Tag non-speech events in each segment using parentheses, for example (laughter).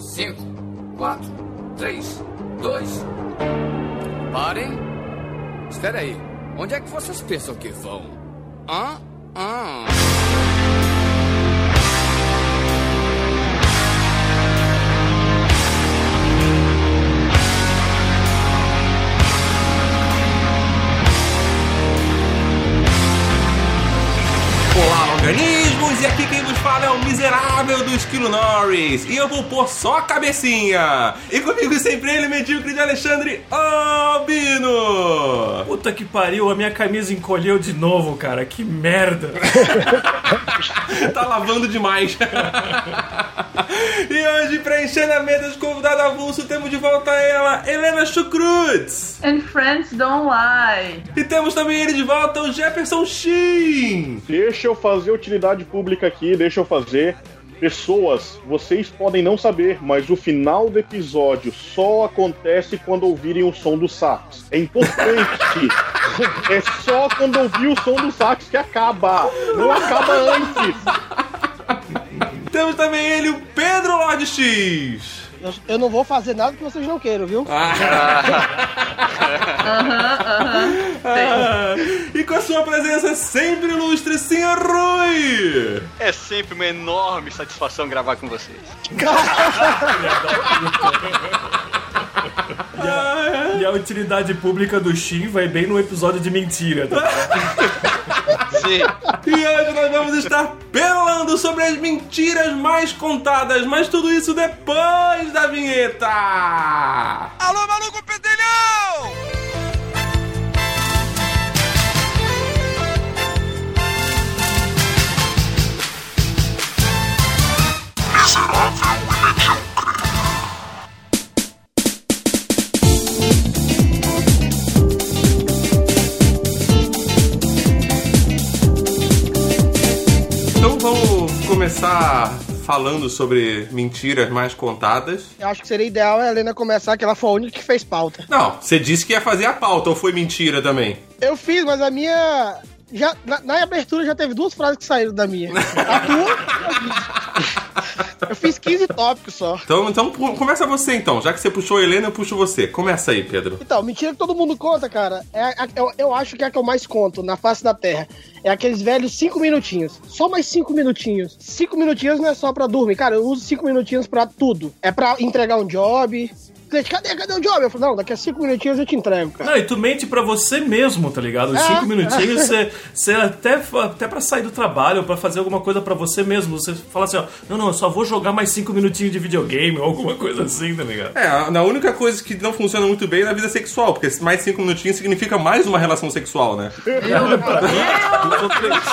5, 4, 3, 2. Parem. Espera aí. Onde é que vocês pensam que vão? Hã? Hã? Olá, E aqui quem nos fala é o miserável do Esquilo Norris. E eu vou pôr só a cabecinha. E comigo sempre ele, medíocre de Alexandre Albino. Puta que pariu, a minha camisa encolheu de novo, cara. Que merda. (laughs) tá lavando demais. (laughs) e hoje, preenchendo a mesa de convidado avulso, temos de volta ela, Helena Chucrutz. And friends don't lie. E temos também ele de volta, o Jefferson Shin. Deixa eu fazer utilidade pública aqui, deixa eu fazer. Pessoas, vocês podem não saber, mas o final do episódio só acontece quando ouvirem o som do sax. É importante. é só quando ouvir o som do sax que acaba. Não acaba antes. Temos também ele, o Pedro Lord X. Eu, eu não vou fazer nada que vocês não queiram, viu? (laughs) Aham, aham. Ah, e com a sua presença sempre ilustre, senhor Rui. É sempre uma enorme satisfação gravar com vocês. (laughs) E a utilidade pública do Shin vai bem no episódio de mentira. Tá? Sim. E hoje nós vamos estar pelando sobre as mentiras mais contadas, mas tudo isso depois da vinheta. Alô, maluco pedelhão! Então começar falando sobre mentiras mais contadas. Eu acho que seria ideal a Helena começar, que ela foi a única que fez pauta. Não, você disse que ia fazer a pauta ou foi mentira também? Eu fiz, mas a minha. Já, na, na abertura já teve duas frases que saíram da minha. A tua. Eu fiz 15 tópicos só. Então, então começa você então. Já que você puxou a Helena, eu puxo você. Começa aí, Pedro. Então, mentira que todo mundo conta, cara. É a- eu, eu acho que é a que eu mais conto na face da Terra. É aqueles velhos cinco minutinhos. Só mais cinco minutinhos. Cinco minutinhos não é só pra dormir. Cara, eu uso cinco minutinhos pra tudo. É pra entregar um job. Cliente, cadê, cadê o job? Eu falo, não, daqui a cinco minutinhos eu te entrego, cara. Não, e tu mente pra você mesmo, tá ligado? Os É. cinco minutinhos, (laughs) você, você até, até pra sair do trabalho, pra fazer alguma coisa pra você mesmo. Você fala assim, ó, não, não, eu só vou jogar mais cinco minutinhos de videogame ou alguma coisa assim, tá ligado? É, a única coisa que não funciona muito bem é na vida sexual, porque mais cinco minutinhos significa mais uma relação sexual, né? (laughs) Ou três. (laughs)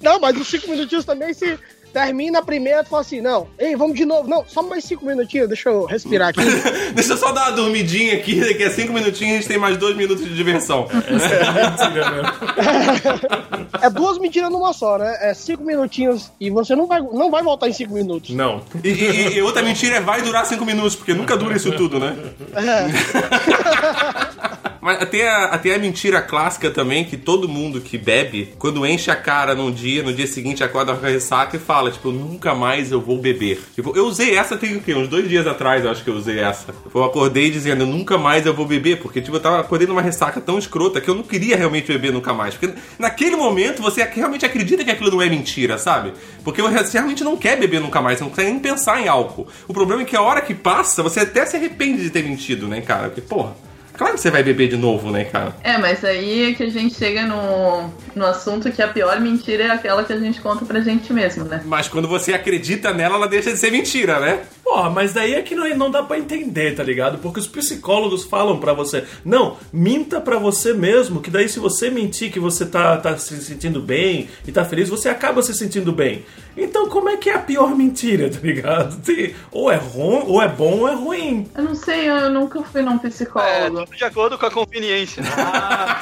Não, mas os cinco minutinhos também se termina a primeira, tu fala assim, não, ei, vamos de novo. Não, só mais cinco minutinhos, deixa eu respirar aqui. (laughs) Deixa eu só dar uma dormidinha aqui, daqui a cinco minutinhos a gente tem mais dois minutos de diversão. (laughs) É mesmo. é duas mentiras numa só, né? É cinco minutinhos e você não vai, não vai voltar em cinco minutos. Não. E, e- e outra mentira é vai durar cinco minutos, porque nunca dura isso tudo, né? (laughs) Mas tem a, tem a mentira clássica também, que todo mundo que bebe, quando enche a cara num dia, no dia seguinte acorda com a ressaca e fala, tipo, nunca mais eu vou beber. Tipo, eu usei essa tem o quê? Uns dois dias atrás, eu acho que eu usei essa. Eu acordei dizendo, nunca mais eu vou beber, porque, tipo, eu tava acordei numa ressaca tão escrota que eu não queria realmente beber nunca mais. Porque naquele momento você realmente acredita que aquilo não é mentira, sabe? Porque você realmente não quer beber nunca mais, você não consegue nem pensar em álcool. O problema é que a hora que passa, você até se arrepende de ter mentido, né, cara? Porque, porra, claro que você vai beber de novo, né, cara? É, mas aí é que a gente chega no, no assunto que a pior mentira é aquela que a gente conta pra gente mesmo, né? Mas quando você acredita nela, ela deixa de ser mentira, né? Porra, mas daí é que não, não dá pra entender, tá ligado? Porque os psicólogos falam pra você, não, minta pra você mesmo, que daí se você mentir que você tá, tá se sentindo bem e tá feliz, você acaba se sentindo bem. Então como é que é a pior mentira, tá ligado? Tem- ou é ruim, ou é bom ou é ruim. Eu não sei, eu nunca fui num É, psicólogo. tudo de acordo com a conveniência. (laughs) Ah,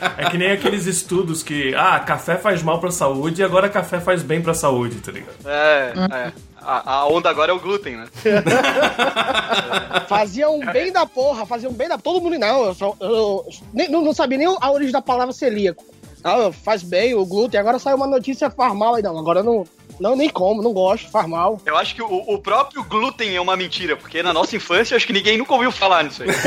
tá. É que nem aqueles estudos que, ah, café faz mal pra saúde e agora café faz bem pra saúde, tá ligado? É, é. A, a onda agora é o glúten, né? (laughs) Fazia um bem da porra, fazia um bem da. Todo mundo não, eu, só- eu não, não sabia nem a origem da palavra celíaco. Ah, faz bem o glúten, agora saiu uma notícia faz mal aí, não. Agora não. Não, nem como, não gosto, faz mal. Eu acho que o, o próprio glúten é uma mentira, porque na nossa infância acho que ninguém nunca ouviu falar nisso aí. (laughs)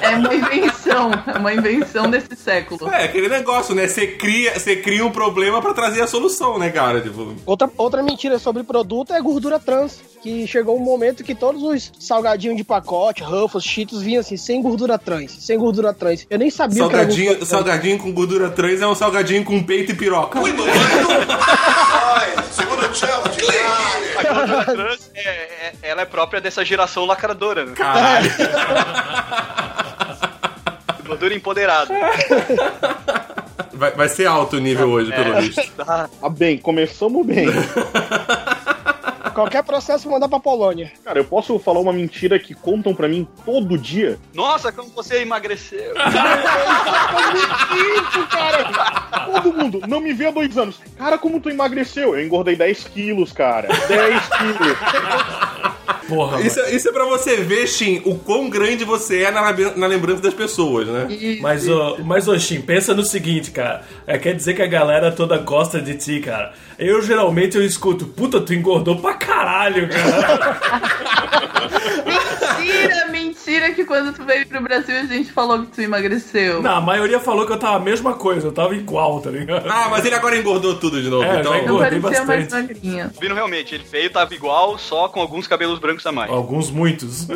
É uma invenção, é uma invenção desse século. É, aquele negócio, né? Você cria, você cria um problema pra trazer a solução, né, cara? Tipo, Outra, outra mentira sobre produto é gordura trans. Que chegou um momento que todos os salgadinhos de pacote, Ruffles, Cheetos, vinham assim, sem gordura trans, sem gordura trans. Eu nem sabia o que era salgadinho, salgadinho com gordura trans é um salgadinho com peito e piroca. Segundo challenge. A gordura trans, é, é- ela é própria dessa geração lacradora, né? Caralho. (laughs) Gordura empoderada. Vai, vai ser alto o nível hoje, pelo visto. (laughs) Ah, bem, começamos bem. (laughs) Qualquer processo mandar pra Polônia. Cara, eu posso falar uma mentira que contam pra mim todo dia? Nossa, como você emagreceu. (laughs) Isso, cara! Todo mundo, não me vê há dois anos. Cara, como tu emagreceu? Eu engordei 10 quilos, cara. 10 quilos. Porra, Isso, é- isso é pra você ver, Shin, o quão grande você é na, na lembrança das pessoas, né? Mas, ô, mas, ô, Shin, pensa no seguinte, cara. É, quer dizer que a galera toda gosta de ti, cara. Eu, geralmente, eu escuto, puta, tu engordou pra caralho, cara. Mentira, mentira que quando tu veio pro Brasil a gente falou que tu emagreceu. Não, a maioria falou que eu tava a mesma coisa, eu tava igual, tá ligado? Ah, mas ele agora engordou tudo de novo, É, então. já Não engordei mais bastante. magrinha. Vindo realmente, ele veio, tava igual, só com alguns cabelos brancos a mais. Alguns, muitos.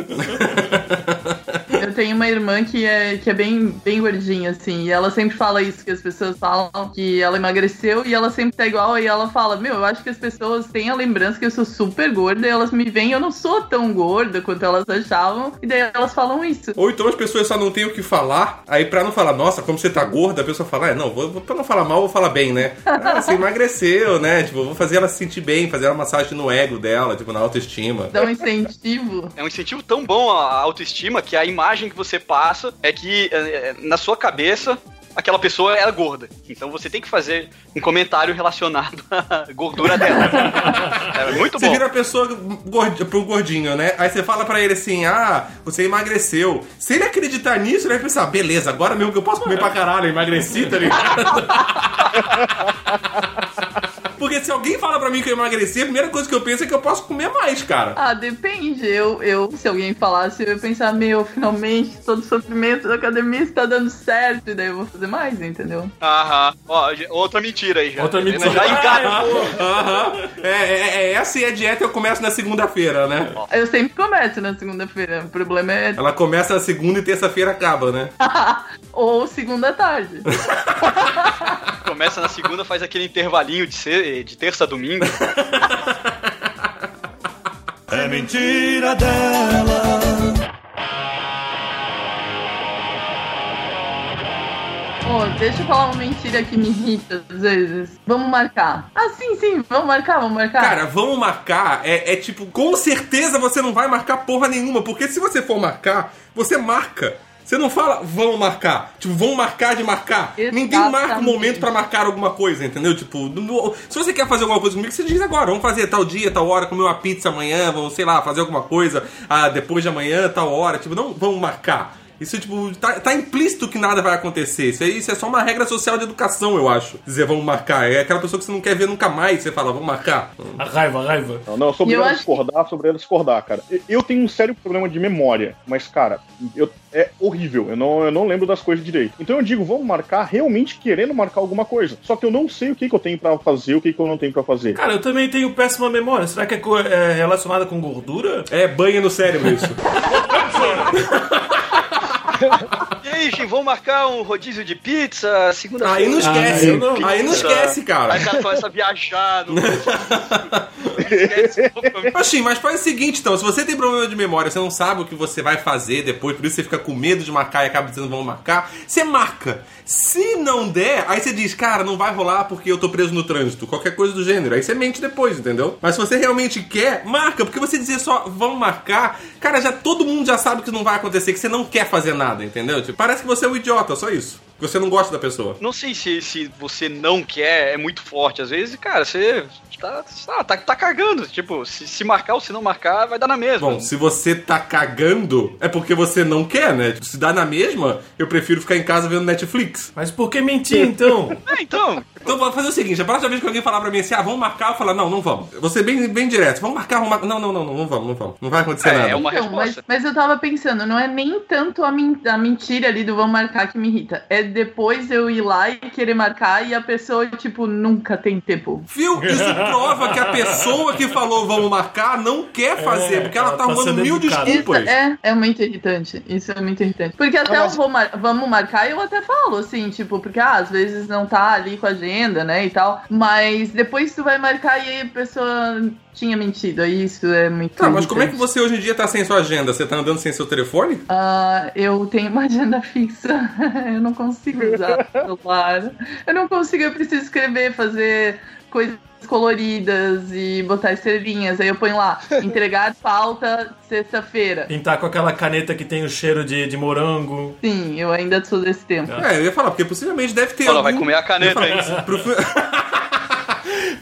Eu tenho uma irmã que é, que é bem, bem gordinha, assim, e ela sempre fala isso, que as pessoas falam que ela emagreceu e ela sempre tá igual, e ela fala, meu, eu acho que as pessoas têm a lembrança que eu sou super gorda, e elas me veem, eu não sou tão gorda quanto elas achavam, e daí elas falam isso. Ou então as pessoas só não têm o que falar, aí pra não falar, nossa, como você tá gorda, a pessoa fala, é, não, vou, vou- pra não falar mal, vou falar bem, né? (laughs) Ah, você emagreceu, né? Tipo, vou fazer ela se sentir bem, fazer uma massagem no ego dela, tipo, na autoestima. Dá um incentivo. É um incentivo tão bom à autoestima que a imagem que você passa é que é, na sua cabeça aquela pessoa era gorda. Então você tem que fazer um comentário relacionado à (laughs) gordura dela. É muito Você bom. vira a pessoa gordi- pro gordinho, né? Aí você fala pra ele assim, ah, você emagreceu. Se ele acreditar nisso, ele vai pensar, beleza, agora mesmo que eu posso comer pra caralho, eu emagreci, tá ligado? (laughs) Porque se alguém fala pra mim que eu emagreci, a primeira coisa que eu penso é que eu posso comer mais, cara. Ah, depende. Eu, eu, se alguém falasse, eu ia pensar, meu, finalmente todo o sofrimento da academia está dando certo, e daí eu vou fazer mais, entendeu? Aham. Ó, outra mentira aí já. Outra mentira. Já enganou. (laughs) Aham. É, é, é, essa e a dieta eu começo na segunda-feira, né? Eu sempre começo na segunda-feira. O problema é. Ela começa na segunda e terça-feira acaba, né? (laughs) Ou segunda tarde. (laughs) Começa na segunda, faz aquele intervalinho de, ser, de terça a domingo. (laughs) É mentira dela. Deixa eu falar uma mentira que me irrita às vezes. Vamos marcar. Ah, sim, sim, vamos marcar, vamos marcar. Cara, vamos marcar. É, é tipo, com certeza você não vai marcar porra nenhuma. Porque se você for marcar, você marca. Você não fala, vamos marcar. Tipo, vamos marcar de marcar. Ninguém marca um Exatamente. momento pra marcar alguma coisa, entendeu? Tipo, no- se você quer fazer alguma coisa comigo, você diz agora. Vamos fazer tal dia, tal hora, comer uma pizza amanhã, vamos, sei lá, fazer alguma coisa ah, depois de amanhã, tal hora. Tipo, não vamos marcar. Isso, tipo, tá, tá implícito que nada vai acontecer. Isso, aí, isso é só uma regra social de educação, eu acho. Dizer, vamos marcar. É aquela pessoa que você não quer ver nunca mais. Você fala, vamos marcar. A raiva, a raiva. Não, não, eu sou eu obrigado a acho discordar, sou obrigado a discordar, cara. Eu- tenho um sério problema de memória, mas, cara, eu, é horrível. Eu não, eu não lembro das coisas direito. Então eu digo, vamos marcar realmente querendo marcar alguma coisa. Só que eu não sei o que, que eu tenho pra fazer, o que, que eu não tenho pra fazer. Cara, eu também tenho péssima memória. Será que é, é relacionada com gordura? É banha no cérebro isso. (laughs) (laughs) E aí, Jim, vamos marcar um rodízio de pizza segunda-feira? Aí não esquece. eu não- aí não esquece, cara. Aí o cara começa a viajar. No... (laughs) (laughs) esquece. Mas faz o seguinte, então, se você tem problema de memória, você não sabe o que você vai fazer depois, por isso você fica com medo de marcar e acaba dizendo vamos marcar, você marca. Se não der, aí você diz, cara, não vai rolar porque eu tô preso no trânsito, qualquer coisa do gênero. Aí você mente depois, entendeu? Mas se você realmente quer, marca, porque você dizer só vamos marcar, cara, já todo mundo já sabe que não vai acontecer, que você não quer fazer nada, entendeu? Tipo, parece que você é um idiota, só isso. Você não gosta da pessoa. Não sei se, se você não quer, é muito forte. Às vezes, cara, você tá, tá, tá, tá cagando. Tipo, se, se marcar ou se não marcar, vai dar na mesma. Bom, se você tá cagando, é porque você não quer, né? Se dá na mesma, eu prefiro ficar em casa vendo Netflix. Mas por que mentir, então? (laughs) É, então, Então vou fazer o seguinte: a próxima vez que alguém falar pra mim assim, ah, vamos marcar, eu falar, não, não vamos. Você bem, bem direto, vamos marcar, vamos marcar. Não, não, não, não, não vamos, não vamos. Não vai acontecer É, nada. é uma Não, mas, resposta. mas eu tava pensando, não é nem tanto a, min- a mentira ali do vamos marcar que me irrita. É depois eu ir lá e querer marcar e a pessoa, tipo, nunca tem tempo. Viu? Isso prova que a pessoa que falou vamos marcar não quer fazer, porque ela ela tá tá arrumando mil educada. Isso desculpas. é, é muito irritante. Isso é muito irritante. Porque até mas- o vou mar- vamos marcar, eu até falo, assim, tipo, porque ah, às vezes não tá ali com a agenda, né, e tal. Mas depois tu vai marcar e aí a pessoa tinha mentido. Aí Isso é muito Tá, mas como é que você hoje em dia tá sem sua agenda? Você tá andando sem seu telefone? Ah, eu tenho uma agenda fixa. (laughs) eu não consigo usar o celular. Eu não consigo, eu preciso escrever, fazer coisas coloridas e botar estrelinhas. Aí eu ponho lá, (laughs) entregar pauta sexta-feira. Pintar com aquela caneta que tem o cheiro de, de morango. Sim, eu ainda sou desse tempo. É, eu ia falar, porque possivelmente deve ter. Ela algum... vai comer a caneta aí. Profi- (laughs)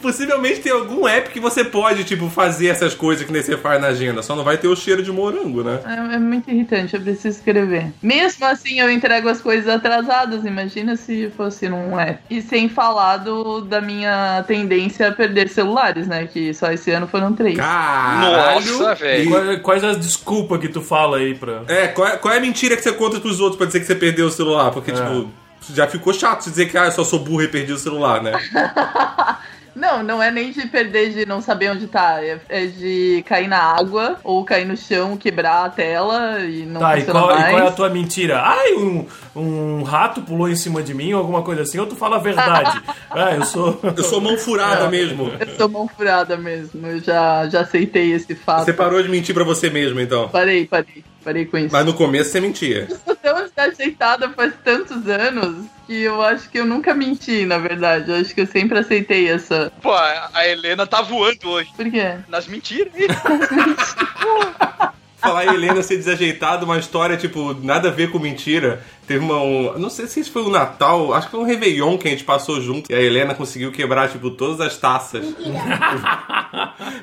Possivelmente tem algum app que você pode, tipo, fazer essas coisas que nem você faz na agenda. Só não vai ter o cheiro de morango, né? É, é muito irritante, eu preciso escrever. Mesmo assim, eu entrego as coisas atrasadas. Imagina se fosse num app. E sem falar do, da minha tendência a perder celulares, né? Que só esse ano foram três. Caralho! Nossa, velho. Quais, as desculpas que tu fala aí pra. É, qual é, qual é a mentira que você conta pros outros pra dizer que você perdeu o celular? Porque, tipo, já ficou chato você dizer que ah, eu só sou burro e perdi o celular, né? (laughs) Não, não é nem de perder de não saber onde tá. É, é de cair na água ou cair no chão, quebrar a tela e não Tá, e funciona qual, e mais. qual é a tua mentira? Ai, um, um rato pulou em cima de mim ou alguma coisa assim, ou tu fala a verdade? (laughs) ah, eu sou. (laughs) Eu sou mão furada mesmo. Eu sou mão furada mesmo. Eu já, já aceitei esse fato. Você parou de mentir pra você mesmo, então. Parei, parei. Parei com isso. Mas no começo você mentia. sou tão desajeitada faz tantos anos que eu acho que eu nunca menti, na verdade. Eu acho que eu sempre aceitei essa. Pô, a a Helena tá voando hoje. Por quê? Nas mentiras. (laughs) (laughs) Falar em Helena ser desajeitado, uma história, tipo, nada a ver com mentira. Teve uma. Um, não sei se foi o Natal, acho que foi um Réveillon que a gente passou junto. E a Helena conseguiu quebrar, tipo, todas as taças.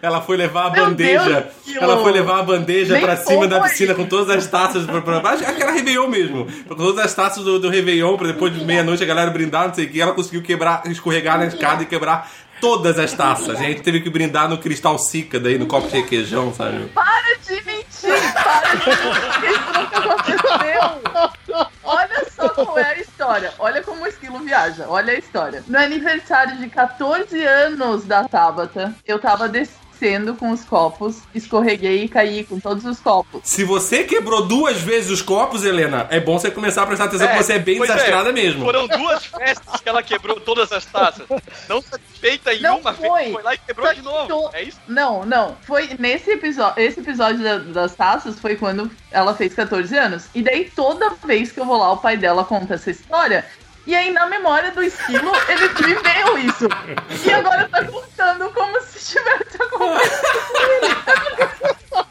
ela foi levar a Meu bandeja. Deus, ela foi levar a bandeja Nem pra cima da piscina com todas as taças. Pra, pra, acho que era Réveillon mesmo. Com todas as taças do, do Réveillon, pra depois de meia-noite a galera brindar, não sei o que. Ela conseguiu quebrar, escorregar na escada e quebrar. Todas as taças. A gente teve que brindar no cristal Sica, daí no copo de requeijão, sabe? Para de mentir! Olha só qual é a história. Olha como o esquilo viaja. Olha a história. No aniversário de 14 anos da Tabata, eu tava descendo com os copos, escorreguei e caí com todos os copos. Se você quebrou duas vezes os copos, Helena, é bom você começar a prestar atenção que você é bem pois desastrada mesmo. Foram duas festas que ela quebrou todas as taças. Não satisfeita em Não uma foi. vez, foi lá e quebrou Só de novo. É isso? Não, não. Foi nesse episódio. Esse episódio da- das taças foi quando ela fez 14 anos. E daí toda vez que eu vou lá, o pai dela conta essa história. E aí, na memória do esquilo, ele viveu isso. E agora tá contando como se tivesse acontecido.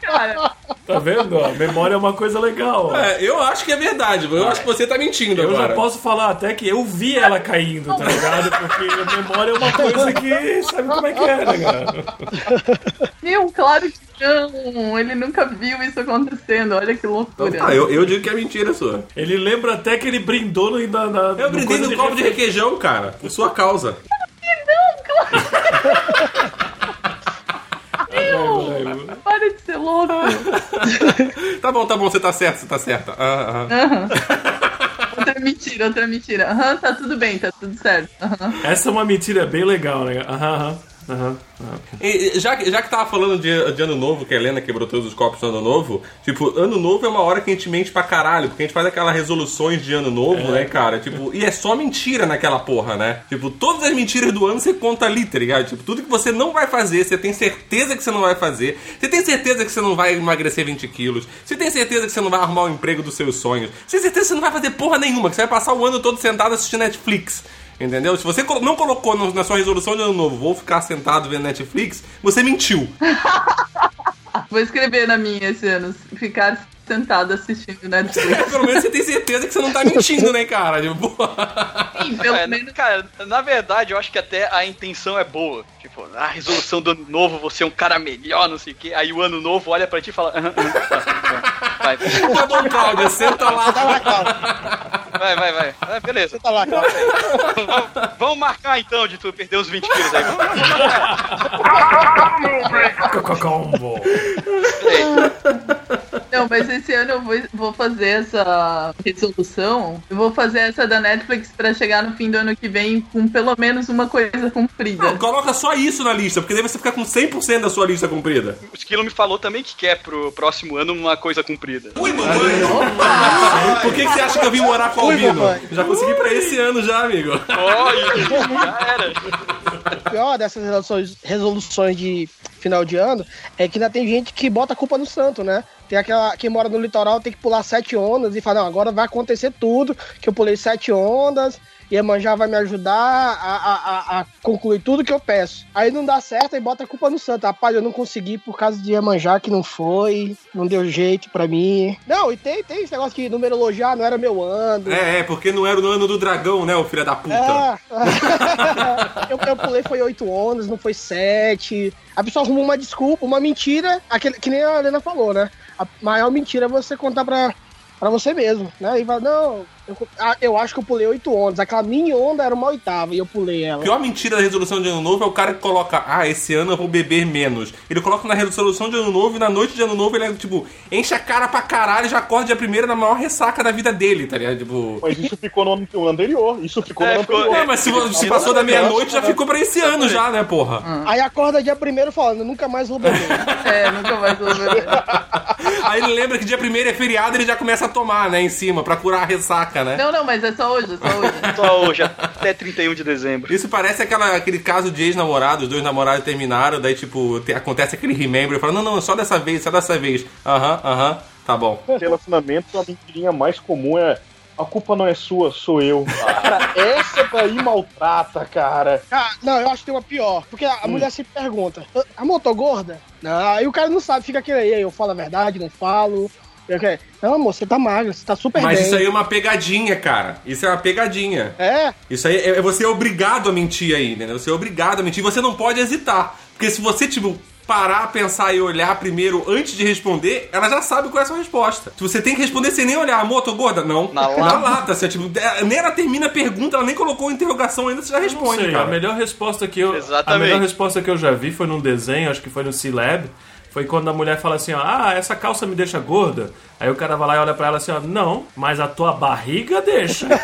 (laughs) Cara, Tá vendo? A memória é uma coisa legal. ó. É, eu acho que é verdade. Eu acho que você tá mentindo Eu agora. já posso falar até que eu vi ela caindo, tá ligado? Porque a memória é uma coisa que sabe como é que é, né, cara? viu? Claro que não. Ele nunca viu isso acontecendo. Olha que loucura. Ah, eu, eu digo que é mentira sua. Ele lembra até que ele brindou no, na, na, Eu brindei no copo de requeijão, cara. Por sua causa. (laughs) Para de ser louco. (laughs) Tá bom, tá bom, você tá certo, você tá certa. Ah, ah. outra mentira, outra mentira. Aham, tá tudo bem, tá tudo certo. Aham. Essa é uma mentira bem legal, né? Aham, aham, aham. aham. E, já, que- já que tava falando de, de ano novo, que a Helena quebrou todos os copos no ano novo, tipo, ano novo é uma hora que a gente mente pra caralho, porque a gente faz aquelas resoluções de ano novo, né, cara? Tipo, e é só mentira naquela porra, né? Tipo, todas as mentiras do ano você conta ali, tá ligado? Tipo, tudo que você não vai fazer, você tem certeza que você não vai fazer, você tem certeza que você não vai emagrecer 20 quilos, você tem certeza que você não vai arrumar o emprego dos seus sonhos, você tem certeza que você não vai fazer porra nenhuma, que você vai passar o ano todo sentado assistindo Netflix. Entendeu? Se você não colocou na sua resolução de ano novo, vou ficar sentado vendo Netflix, você mentiu. (laughs) Vou escrever na minha esse ano. Ficar sentado assistindo Netflix. (laughs) Pelo menos você tem certeza que você não tá mentindo, né, cara? Tipo, Sim, pelo É, menos. cara, na verdade, eu acho que até a intenção é boa. Tipo, a resolução do ano novo, você é um cara melhor, não sei o quê. Aí o ano novo olha pra ti e fala. "Aham, aham, tá, tá, vai, vai." tá bom, Cláudia, senta lá. Vai, vai, vai. Ah, beleza. Você tá lá, cara. Vamos- Vamos marcar então de tu perder os 20 quilos aí. Vamos Combo. Não, mas esse ano eu vou, vou fazer essa resolução. Eu vou fazer essa da Netflix pra chegar no fim do ano que vem com pelo menos uma coisa cumprida. Não, coloca só isso na lista, porque daí você fica com 100% da sua lista cumprida. O Esquilo me falou também que quer pro próximo ano uma coisa cumprida. Por que, que você acha que eu vim morar com o Ui, Albino? Já consegui pra esse ano já, amigo. Olha, (laughs) já era. O pior dessas resoluções, resoluções de final de ano é que ainda tem gente que bota a culpa no santo, né? Tem aquela quem mora no litoral tem que pular sete ondas e fala, não, agora vai acontecer tudo, que eu pulei sete ondas, Iemanjá vai me ajudar a, a, a, concluir tudo que eu peço. Aí não dá certo e bota a culpa no santo. Rapaz, eu não consegui por causa de Iemanjá que não foi, não deu jeito pra mim. Não, e tem, tem esse negócio que numerologia não era meu ano. É, é, porque não era no ano do dragão, né, o filho da puta. É. (laughs) eu, eu pulei foi oito ondas, não foi sete. A pessoa arruma uma desculpa, uma mentira, aquele, que nem a Helena falou, né? A maior mentira é você contar pra, pra você mesmo, né? E fala, não, eu, ah, eu acho que eu pulei oito ondas. Aquela minha onda era uma oitava e eu pulei A ela. pior mentira da resolução de ano novo é o cara que coloca, ah, esse ano eu vou beber menos. Ele coloca na resolução de ano novo e na noite de ano novo ele é, tipo, enche a cara pra caralho e já acorda dia primeiro na maior ressaca da vida dele, tá ligado? Tipo. Mas isso ficou no ano no anterior. Isso ficou É, no ano ficou- anterior. É, mas se, se passou da meia-noite já ficou pra esse ano já, né, porra? Aí acorda dia primeiro falando, nunca mais vou beber. (laughs) É, nunca mais vou beber. Aí ele lembra que dia primeiro é feriado e ele já começa a tomar, né, em cima, pra curar a ressaca, né? Não, não, mas é só hoje, é só hoje. (laughs) Só hoje, até 31 de dezembro. Isso parece aquela, aquele caso de ex-namorado, os dois namorados terminaram, daí, tipo, te- acontece aquele remember e fala, não, não, só dessa vez, só dessa vez. Aham, aham, tá bom. (laughs) Relacionamento, a mentirinha mais comum é a culpa não é sua, sou eu. (laughs) Cara, essa daí maltrata, cara. Ah, não, eu acho que tem uma pior. Porque a, a mulher sempre pergunta: Amor, tô gorda? Não, aí o cara não sabe, fica aquele aí, eu falo a verdade, não falo. Eu quero, não, amor, você tá magra, você tá super Mas bem. isso aí é uma pegadinha, cara. Isso é uma pegadinha. É, Isso aí é, você é obrigado a mentir aí, né? Você é obrigado a mentir. Você não pode hesitar. Porque se você, tipo, parar, pensar e olhar primeiro antes de responder, ela já sabe qual é a sua resposta. Se você tem que responder sem nem olhar, amor, tô gorda? Não. Na lata. Na lata. Assim, tipo, é, nem ela termina a pergunta, ela nem colocou a interrogação ainda, você já Não responde, sei, a cara. melhor resposta que eu a Exatamente. melhor resposta que eu já vi foi num desenho, acho que foi no C-Lab, foi quando a mulher fala assim, ó, ah, essa calça me deixa gorda. Aí o cara vai lá e olha pra ela assim, ó, não, mas a tua barriga deixa. (laughs)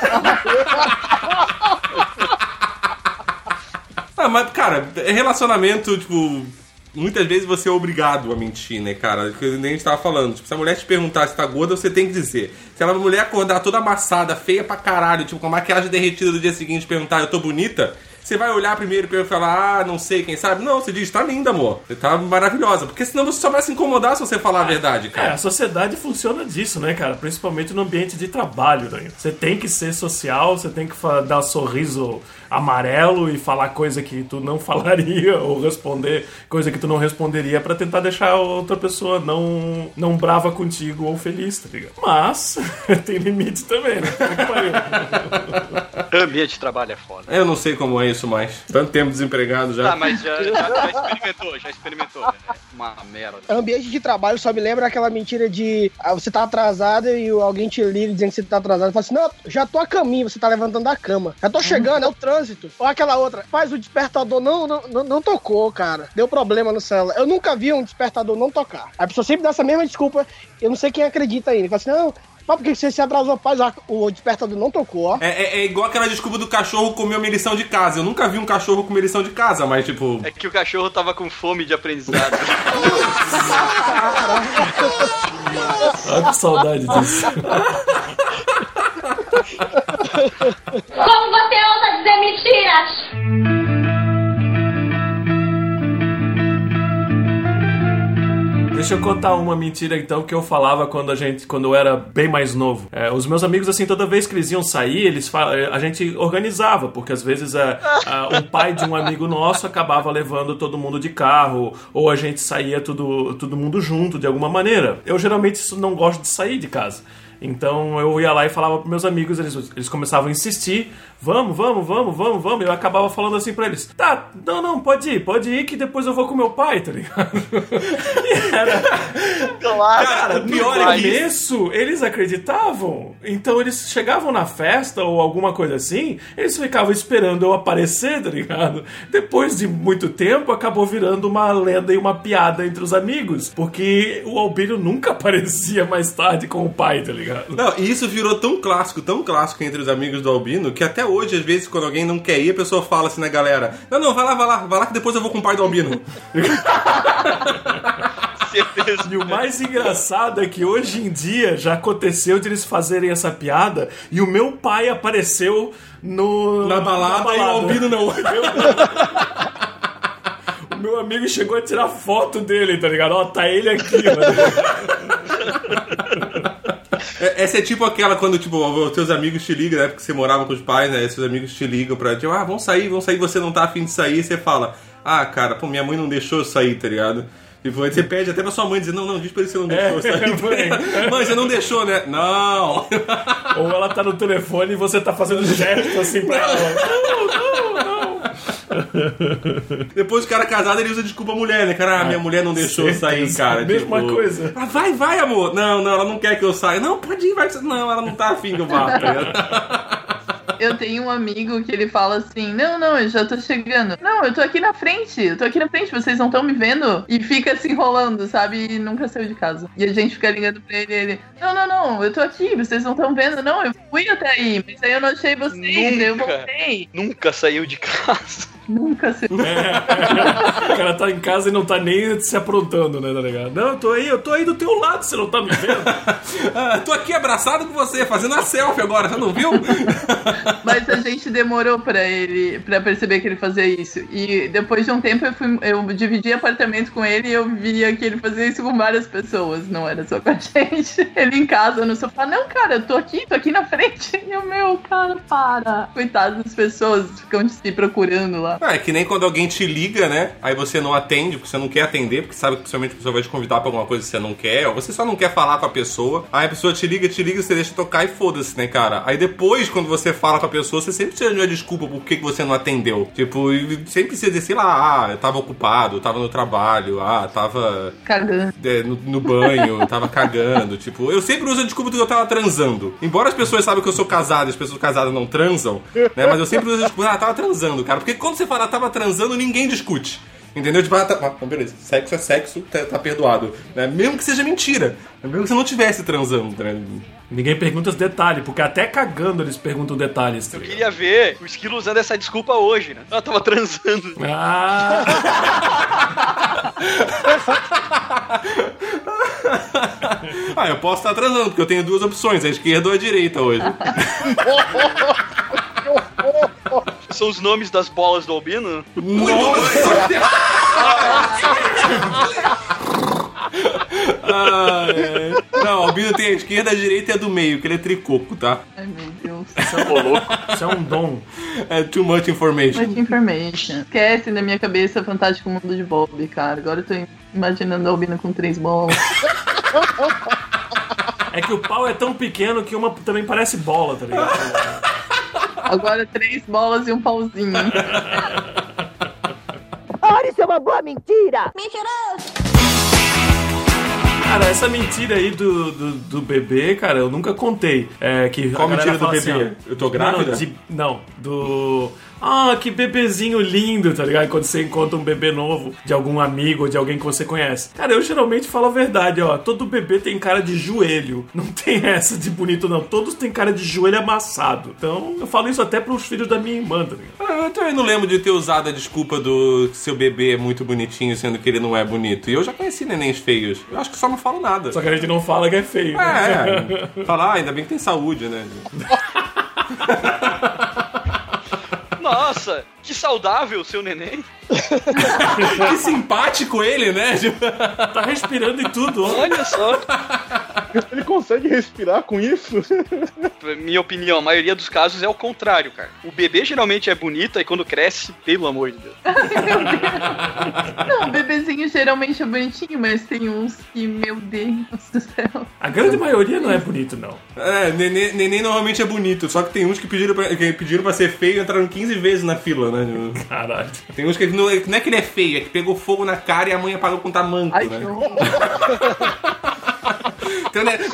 Ah, mas, cara, relacionamento, tipo. Muitas vezes você é obrigado a mentir, né, cara? Que nem a gente tava falando. Tipo, se a mulher te perguntar se tá gorda, você tem que dizer. Se ela, a mulher acordar toda amassada, feia pra caralho, tipo, com a maquiagem derretida do dia seguinte perguntar, eu tô bonita, você vai olhar primeiro e falar, ah, não sei, quem sabe? Não, você diz, tá linda, amor. Você tá maravilhosa. Porque senão você só vai se incomodar se você falar a verdade, É, cara. a sociedade funciona disso, né, cara? Principalmente no ambiente de trabalho, né? Você tem que ser social, você tem que dar sorriso amarelo e falar coisa que tu não falaria (laughs) ou responder coisa que tu não responderia pra tentar deixar a outra pessoa não, não brava contigo ou feliz, tá ligado? Mas (laughs) tem limite também, né? (laughs) Ambiente de trabalho é foda. Eu não sei como é isso mais. Tanto tempo desempregado já. Ah, mas já, já, já experimentou, já experimentou. É uma merda. ambiente de trabalho só me lembra aquela mentira de ah, você tá atrasado e alguém te liga dizendo que você tá atrasado. Fala assim, não, já tô a caminho, você tá levantando da cama. Já tô chegando, é o trânsito. Ou aquela outra, faz o despertador não, não, não, não tocou, cara. Deu problema no celular. Eu nunca vi um despertador não tocar. A pessoa sempre dá essa mesma desculpa. Eu não sei quem acredita ainda. Fala assim, não, mas por que você se atrasou? Faz a- o despertador não tocou, ó. É, é- é igual aquela desculpa do cachorro comer uma lição de casa. Eu nunca vi um cachorro comer lição de casa, mas tipo. É que o cachorro tava com fome de aprendizado. Olha que saudade disso. Como você ousa dizer mentiras? Deixa eu contar uma mentira então que eu falava quando a gente, quando eu era bem mais novo. É, os meus amigos assim, toda vez que eles iam sair, eles fa- a gente organizava, porque às vezes é, a- um pai de um amigo nosso acabava levando todo mundo de carro, ou a gente saía tudo, todo mundo junto de alguma maneira. Eu geralmente não gosto de sair de casa. Então eu ia lá e falava pros meus amigos, eles, eles começavam a insistir, vamos, vamos, vamos, vamos, vamos. E eu acabava falando assim pra eles: tá, não, não, pode ir, pode ir que depois eu vou com meu pai, tá ligado? (laughs) e era. Claro. Cara, o pior é que- começo eles acreditavam. Então eles chegavam na festa ou alguma coisa assim, eles ficavam esperando eu aparecer, tá ligado? Depois de muito tempo, acabou virando uma lenda e uma piada entre os amigos. Porque o Albino nunca (laughs) aparecia mais tarde com o pai, tá ligado? Não, e isso virou tão clássico, tão clássico entre os amigos do Albino, que até hoje, às vezes, quando alguém não quer ir, a pessoa fala assim na galera: Não, não, vai lá, vai lá, vai lá que depois eu vou com o pai do Albino. (laughs) E o mais engraçado é que hoje em dia já aconteceu de eles fazerem essa piada e o meu pai apareceu no. Na balada, e o Albino não. (laughs) O meu amigo chegou a tirar foto dele, tá ligado? Ó, tá ele aqui, mano. (laughs) É, Essa é tipo aquela quando, tipo, os teus amigos te ligam, né? Porque você morava com os pais, né? Seus amigos te ligam pra, tipo, ah, vamos sair, vamos sair, você não tá afim de sair, e você fala, ah, cara, pô, minha mãe não deixou eu sair, tá ligado? Tipo, você pede até pra sua mãe dizer, não, não, diz pra ele que você não deixou eu sair. (laughs) mãe. (laughs) mãe, você não deixou, né? Não! Ou ela tá no telefone e você tá fazendo gesto assim pra ela. (laughs) Não, não, não. (laughs) Depois o cara casado, ele usa desculpa mulher, né? Cara, ah, minha mulher não deixou eu sair, certeza. cara. Mesma tipo, coisa. Ah, vai, vai, amor. Não, não, ela não quer que eu saia. Não, pode ir, vai. Não, ela não tá afim que eu vá. Eu tenho um amigo que ele fala assim: Não, não, eu já tô chegando. Não, eu tô aqui na frente, eu tô aqui na frente, vocês não estão me vendo? E fica se enrolando, sabe? E nunca saiu de casa. E a gente fica ligando pra ele e ele: Não, não, não, eu tô aqui, vocês não estão vendo. Não, eu fui até aí, mas aí eu não achei vocês, aí eu Nunca. voltei. Nunca saiu de casa. Nunca se. (laughs) O cara tá em casa e não tá nem se aprontando, né, tá ligado? Não, eu tô aí, eu tô aí do teu lado, você não tá me vendo? Ah, tô aqui abraçado com você, fazendo a selfie agora, você não viu? (laughs) Mas a gente demorou pra ele, pra perceber que ele fazia isso. E depois de um tempo eu, fui, eu dividi apartamento com ele e eu via que ele fazia isso com várias pessoas, não era só com a (laughs) gente. Ele em casa, no sofá, não, cara, eu tô aqui, tô aqui na frente. E o meu, cara, para. Coitado das pessoas, ficam se procurando lá. Ah, é que nem quando alguém te liga, né? Aí você não atende, porque você não quer atender, porque sabe que possivelmente a pessoa vai te convidar pra alguma coisa que você não quer, ou você só não quer falar com a pessoa. Aí a pessoa te liga, te liga, você deixa tocar e foda-se, né, cara? Aí depois, quando você fala com a pessoa, você sempre precisa de uma desculpa por que você não atendeu. Tipo, sempre precisa dizer, sei lá, ah, eu tava ocupado, eu tava no trabalho, ah, tava Cagando. é, no, no banho, (laughs) tava cagando. Tipo, eu sempre uso a desculpa de que eu tava transando. Embora as pessoas saibam que eu sou casado e as pessoas casadas não transam, né? Mas eu sempre uso a desculpa, ah, tava transando, cara. Porque quando você fala tava transando, ninguém discute. Entendeu? Tipo, ah, tá, ah, beleza, sexo é sexo, tá, tá perdoado. Né? Mesmo que seja mentira. Mesmo que você não tivesse transando, né? Ninguém pergunta os detalhes, porque até cagando eles perguntam detalhes. Tá Eu queria ver o Esquilo usando essa desculpa hoje, né? Ela tava transando. Ah, (laughs) Ah, eu posso estar transando, porque eu tenho duas opções, a esquerda ou a direita hoje. (laughs) São os nomes das bolas do Albino? Ah, é. Não, o Albino tem a esquerda, a direita e a do meio, que ele é tricoco, tá? Ai, meu Deus. isso é um dom. É too much information. Much information. Esquece da minha cabeça Fantástico Mundo de Bob, cara. Agora eu tô imaginando a Albina com três bolas. É que o pau é tão pequeno que uma também parece bola, tá ligado? Agora três bolas e um pauzinho. (laughs) Ora, isso é uma boa mentira! Cara, essa mentira aí do, do, do bebê, cara, eu nunca contei. É que Qual a mentira do bebê? ó, Eu tô grávida? Não, de- não, do. Ah, que bebezinho lindo, tá ligado? Quando você encontra um bebê novo de algum amigo ou de alguém que você conhece. Cara, eu geralmente falo a verdade, ó. Todo bebê tem cara de joelho. (laughs) Não tem essa de bonito, não. Todos têm cara de joelho amassado. Então, eu falo isso até pros filhos da minha irmã, tá ligado? Ah, Eu também não lembro de ter usado a desculpa do seu bebê é muito bonitinho, sendo que ele não é bonito. E eu já conheci nenéns feios. Eu acho que só não falo nada. Só que a gente não fala que é feio. né? É, (laughs) é. Falar, ah, ainda bem que tem saúde, né? (laughs) Nossa, que saudável seu neném. (laughs) que simpático ele, né? (laughs) Tá respirando e tudo. Olha só. Ele consegue respirar com isso? Minha opinião, a maioria dos casos é o contrário, cara. O bebê geralmente é bonito e quando cresce, pelo amor de Deus. (laughs) Não, o bebezinho geralmente é bonitinho, mas tem uns que, meu Deus do céu. A grande maioria não é bonito, não. É, neném, neném normalmente é bonito, só que tem uns que pediram pra, que pediram pra ser feio e entraram 15 vezes na fila, né? Caralho. Tem uns que não, não é que ele é feio, é que pegou fogo na cara e a mãe apagou com tamanco, Ai, né? que (laughs) horror. (laughs)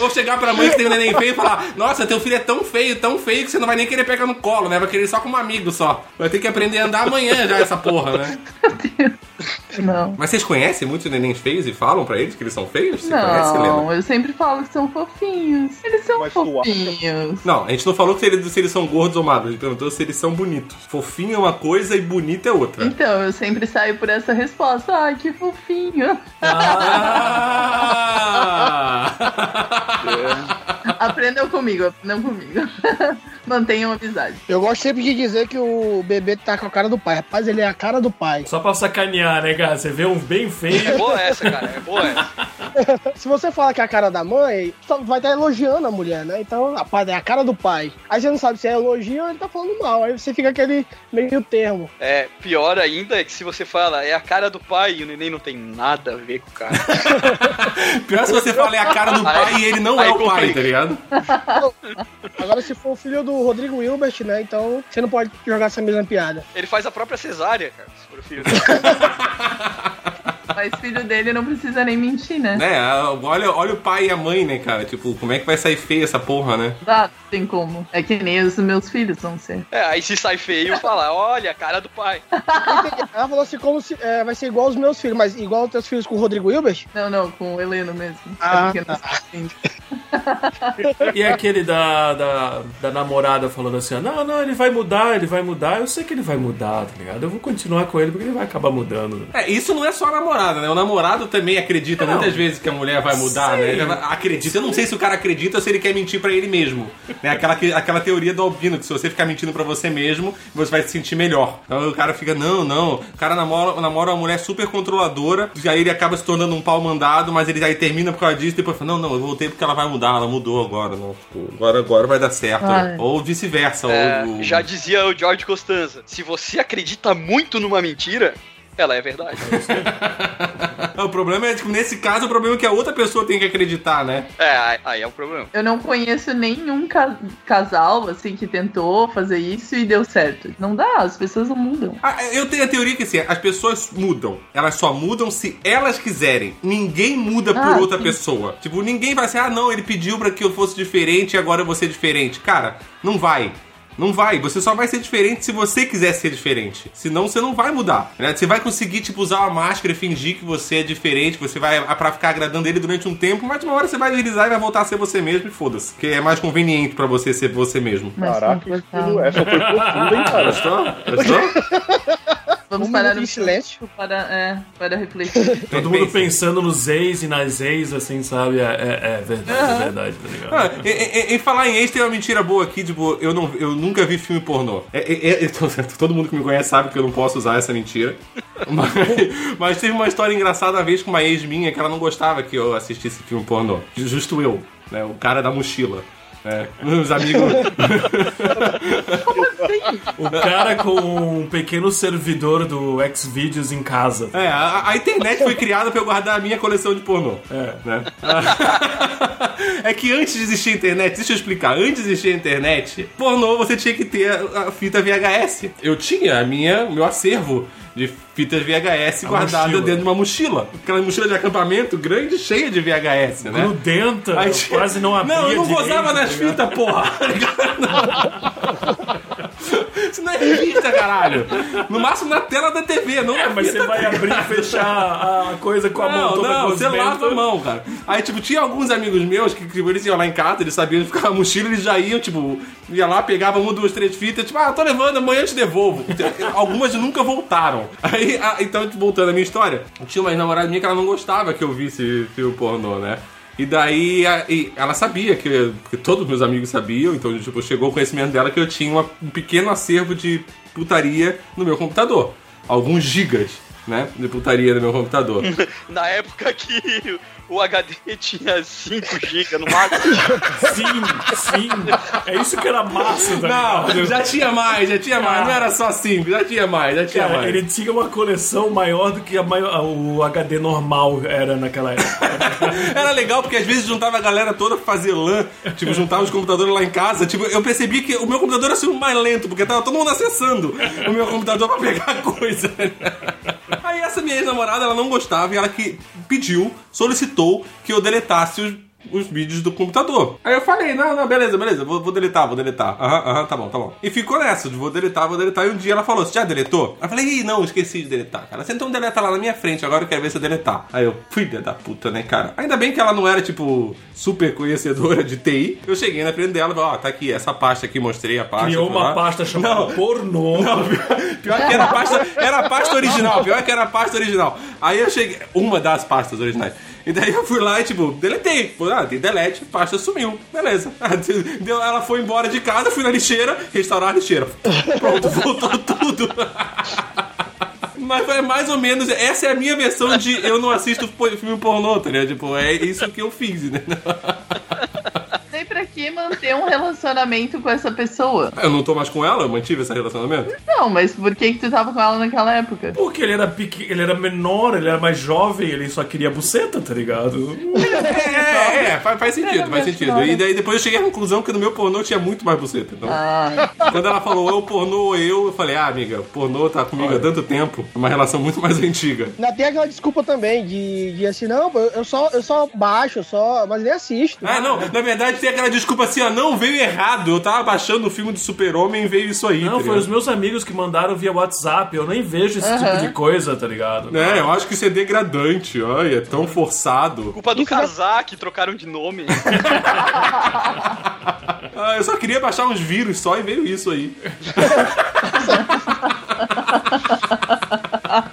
Ou chegar pra mãe que tem um neném feio e falar: Nossa, teu filho é tão feio, tão feio que você não vai nem querer pegar no colo, né? Vai querer só como amigo só. Vai ter que aprender a andar amanhã já, essa porra, né? Não. Mas vocês conhecem muitos nenéns feios e falam pra eles que eles são feios? Você conhece, Não, Helena? eu sempre falo que são fofinhos. Eles são Mas fofinhos. Não, a gente não falou que se eles, se eles são gordos ou magros, a gente perguntou se eles são bonitos. Fofinho é uma coisa e bonito é outra. Então, eu sempre saio por essa resposta. Ai, que fofinho. Ah! Aprendam comigo, aprendam comigo. (laughs) Mantenham a amizade. Eu gosto sempre de dizer que o bebê tá com a cara do pai. Rapaz, ele é a cara do pai. Só pra sacanear, né, cara? Você vê um bem É feio. boa essa, cara. É boa essa. (laughs) Se você fala que é a cara da mãe, vai estar elogiando a mulher, né? Então, rapaz, é a cara do pai. Aí você não sabe se é elogio ou ele tá falando mal. Aí você fica aquele meio termo. É, pior ainda é que se você fala, é a cara do pai e o neném não tem nada a ver com o cara. (laughs) Pior se você fala é a cara do pai e ele não é o pai, tá ligado? (laughs) Agora, se for o filho do Rodrigo Wilbert, né? Então você não pode jogar essa mesma piada. Ele faz a própria cesárea, cara, se for o filho dele. (laughs) Mas filho dele não precisa nem mentir, né? Né? Olha, olha o pai e a mãe, né, cara? Tipo, como é que vai sair feia essa porra, né? Dá, tem como. É que nem os meus filhos vão ser. É, aí se sai feio, fala, olha, a cara do pai. Ela falou assim, como se é, vai ser igual aos meus filhos, mas igual aos teus filhos com o Rodrigo Wilbert? Não, não, com o Heleno mesmo. Ah, é entende. E aquele da, da, da namorada falando assim: ó, Não, não, ele vai mudar, ele vai mudar. Eu sei que ele vai mudar, tá ligado? Eu vou continuar com ele porque ele vai acabar mudando. É, isso não é só a namorada, né? O namorado também acredita muitas vezes que a mulher vai mudar, né? Ele acredita. Eu não sei se o cara acredita ou se ele quer mentir pra ele mesmo. Né? Aquela, que- aquela teoria do Albino, que se você ficar mentindo pra você mesmo, você vai se sentir melhor. Então o cara fica, não, não. O cara namora, namora uma mulher super controladora, e aí ele acaba se tornando um pau mandado, mas ele aí termina por causa disso, e depois fala, não, não, eu voltei porque ela vai mudar, ela mudou agora, não. Tipo, agora, agora vai dar certo. Ai. Ou vice-versa. É, ou, já dizia o George Costanza, se você acredita muito numa mentira, ela é verdade. (laughs) o problema é, tipo, nesse caso, o problema é que a outra pessoa tem que acreditar, né? É, aí- é o problema. Eu não conheço nenhum ca- casal, assim, que tentou fazer isso e deu certo. Não dá, as pessoas não mudam. Ah, eu tenho a teoria que assim, as pessoas mudam. Elas só mudam se elas quiserem. Ninguém muda por Ah, outra sim. pessoa. Tipo, ninguém vai assim, ah, não, ele pediu pra que eu fosse diferente e agora eu vou ser diferente. Cara, não vai. Não vai, você só vai ser diferente se você quiser ser diferente. Senão você não vai mudar. Né? Você vai conseguir, tipo, usar uma máscara e fingir que você é diferente, que você vai pra ficar agradando ele durante um tempo, mas uma hora você vai deslizar e vai voltar a ser você mesmo e foda-se. Que é mais conveniente pra você ser você mesmo. Mas Caraca, essa foi profunda, hein, cara? Gostou? Gostou? (laughs) Vamos Um parar no de silêncio. para, é, para refletir. (laughs) Todo mundo Pensa. pensando nos ex e nas ex, assim, sabe? É, é- é verdade, é verdade, tá ligado? Ah, falar em ex, tem uma mentira boa aqui, tipo, eu, não, eu nunca vi filme pornô. É, é- é- todo mundo que me conhece sabe que eu não posso usar essa mentira. (laughs) Mas, mas teve uma história engraçada uma vez com uma ex minha que ela não gostava que eu assistisse filme pornô. Justo eu, né? O cara da mochila. né? Os amigos. (laughs) O cara com um pequeno servidor do Xvideos em casa. É, a, a internet foi criada pra eu guardar a minha coleção de pornô. É, né? (laughs) é que antes de existir a internet, deixa eu explicar, antes de existir a internet, pornô você tinha que ter a, a fita VHS. Eu tinha a minha, o meu acervo de fitas VHS guardada mochila. dentro de uma mochila. Aquela mochila de acampamento grande, cheia de VHS, né? Grudenta, Aí quase não (laughs) abria Não, eu não gozava tá nas fitas, porra! (laughs) (laughs) Isso não é revista, caralho! No máximo na tela da TV, não É, mas você vai abrir e fechar a coisa com a mão Não, toda não, você lava a mão, cara. Aí, tipo, tinha alguns amigos meus que, tipo, eles iam lá em casa, eles sabiam ficar a mochila, eles já iam, tipo, ia lá, pegava uma, duas, três fitas, tipo, ah, tô levando, amanhã eu te devolvo. (laughs) Algumas nunca voltaram. Aí, ah, então, voltando à minha história, tinha uma namorada minha que ela não gostava que eu visse filme pornô, né? E daí a- e ela sabia que, que todos meus amigos sabiam, então tipo, chegou o conhecimento dela que eu tinha uma- um pequeno acervo de putaria no meu computador. Alguns gigas. Né? De putaria no meu computador. (laughs) Na época que o HD tinha 5 GB no máximo. (laughs) Sim, sim. É isso que era massa, tá Não, já tinha mais, já tinha mais. Não era só 5, já tinha mais, já tinha Cara, mais. ele tinha uma coleção maior do que a maior- o HD normal era naquela época. (laughs) Era legal porque às vezes juntava a galera toda pra fazer LAN, tipo, juntava os computadores lá em casa. Tipo, eu percebi que o meu computador era assim, mais lento, porque tava todo mundo acessando o meu computador pra pegar coisa. Aí essa minha ex-namorada, ela não gostava e ela que pediu, solicitou que eu deletasse os os vídeos do computador. Aí eu falei, não, não, beleza, beleza, vou, vou deletar, vou deletar. Aham, aham, tá bom, tá bom. E ficou nessa, de vou deletar, vou deletar. E um dia ela falou, você já deletou? Eu falei, Ih, não, esqueci de deletar, cara. Você então deleta lá na minha frente, agora eu quero ver se eu deletar. Aí eu, filha da puta, né, cara? Ainda bem que ela não era, tipo, super conhecedora de TI. Eu cheguei na frente dela e falei, ó, tá aqui, essa pasta aqui, mostrei a pasta. Criou uma lá. pasta chamada pornô. (laughs) Pior que era a pasta, era a pasta original, pior que era a pasta original. Aí eu cheguei, uma das pastas originais. E daí eu fui lá e tipo, deletei. Ah, dei delete, pasta sumiu. Beleza. (laughs) Ela foi embora de casa, fui na lixeira, restaurar a lixeira. Pronto, voltou (laughs) tudo. (laughs) Mas foi mais ou menos, essa é a minha versão de eu não assisto filme pornô, tá ligado? Tipo, é isso que eu fiz, né? Tem pra que manter um relacionamento com essa pessoa? Eu não tô mais com ela, eu mantive esse relacionamento. Não, mas por que, que tu tava com ela naquela época? Porque ele era pequ... ele era menor, ele era mais jovem, ele só queria buceta, tá ligado? É, é, faz, faz sentido, faz sentido. E daí depois eu cheguei à conclusão que no meu pornô tinha muito mais buceta. Então, Ah, quando ela falou eu pornô ou eu, eu falei, ah, amiga, pornô tá comigo há tanto tempo, é uma relação muito mais antiga. Ainda tem aquela desculpa também de, de assim, não, eu só, eu só baixo, eu só, mas nem assisto. Ah, não, na verdade tem aquela desculpa assim, ó, não, veio errado. Eu tava baixando o filme do Super-Homem e veio isso aí. Não, tá foi os meus amigos que mandaram via WhatsApp. Eu nem vejo esse tipo de coisa, tá ligado? É, eu acho que isso é degradante, olha, é tão forçado. Culpa do já- casaco, trocaram de nome. (laughs) Ah, eu só queria baixar uns vírus só e veio isso aí. (laughs)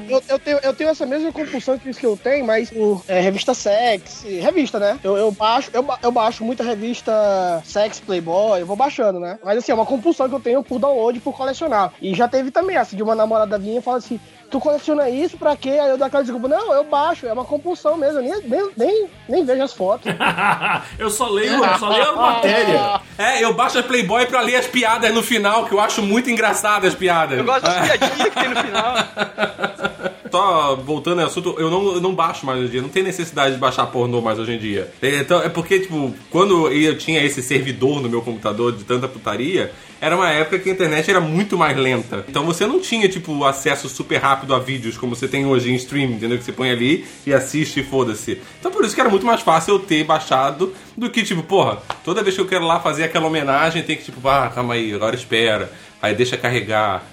Eu, eu tenho, eu tenho essa mesma compulsão que eu tenho, mas por é, revista sex, revista, né? Eu, eu baixo, eu, eu baixo muita revista sex, playboy, eu vou baixando, né? Mas assim, é uma compulsão que eu tenho por download, por colecionar. E já teve também, assim, de uma namorada minha fala assim, tu coleciona isso pra quê? Aí eu dou aquela desculpa, não, eu baixo, é uma compulsão mesmo, eu nem, nem, nem, nem vejo as fotos. (laughs) eu só leio, eu só leio a matéria. É, eu baixo a Playboy pra ler as piadas no final, que eu acho muito engraçadas as piadas. Eu gosto das piadinhas que tem no final. (laughs) Só voltando ao assunto, eu não, eu não baixo mais hoje em dia, não tem necessidade de baixar pornô mais hoje em dia. É, Então, é porque, tipo, quando eu tinha esse servidor no meu computador de tanta putaria, era uma época que a internet era muito mais lenta. Então você não tinha, tipo, acesso super rápido a vídeos como você tem hoje em stream, entendeu? Que você põe ali e assiste e foda-se. Então por isso que era muito mais fácil eu ter baixado do que, tipo, porra, toda vez que eu quero lá fazer aquela homenagem, tem que, tipo, ah, calma aí, agora espera. Aí deixa carregar.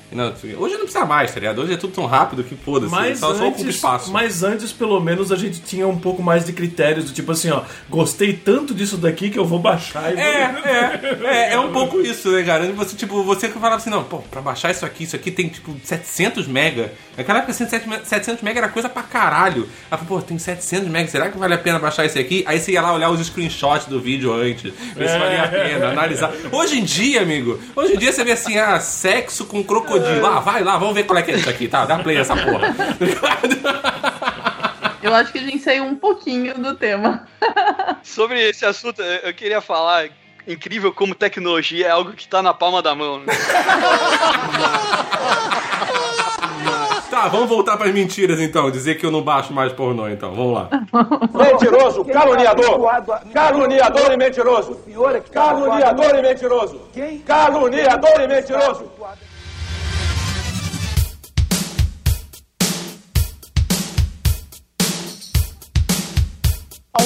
Hoje não precisa mais, tá ligado? Hoje é tudo tão rápido que foda-se. Mas Só, só ocupa antes, espaço. mas antes, pelo menos, a gente tinha um pouco mais de critérios, do tipo assim, ó, gostei tanto disso daqui que eu vou baixar e É, vou... é, é, é um pouco isso, né, cara? Você, tipo, você que falava assim, não, pô, pra baixar isso aqui, isso aqui tem, tipo, 700 mega. Naquela época, assim, 700 mega era coisa pra caralho. Aí, pô, tem 700 mega, será que vale a pena baixar esse aqui? Aí você ia lá olhar os screenshots do vídeo antes, ver se valia a pena, analisar. Hoje em dia, amigo, hoje em dia você vê assim, ah, sexo com crocodilo. Ah, vai lá, vamos ver qual é que é isso aqui, tá? Dá play nessa porra. (laughs) eu acho que a gente saiu um pouquinho do tema. (laughs) Sobre esse assunto, eu eu queria falar. Incrível como tecnologia é algo que tá na palma da mão. Né? (laughs) Tá, vamos voltar pras mentiras então, dizer que eu não baixo mais pornô então, vamos lá. Mentiroso, caluniador. Caluniador e mentiroso. Caluniador e mentiroso. Caluniador e mentiroso.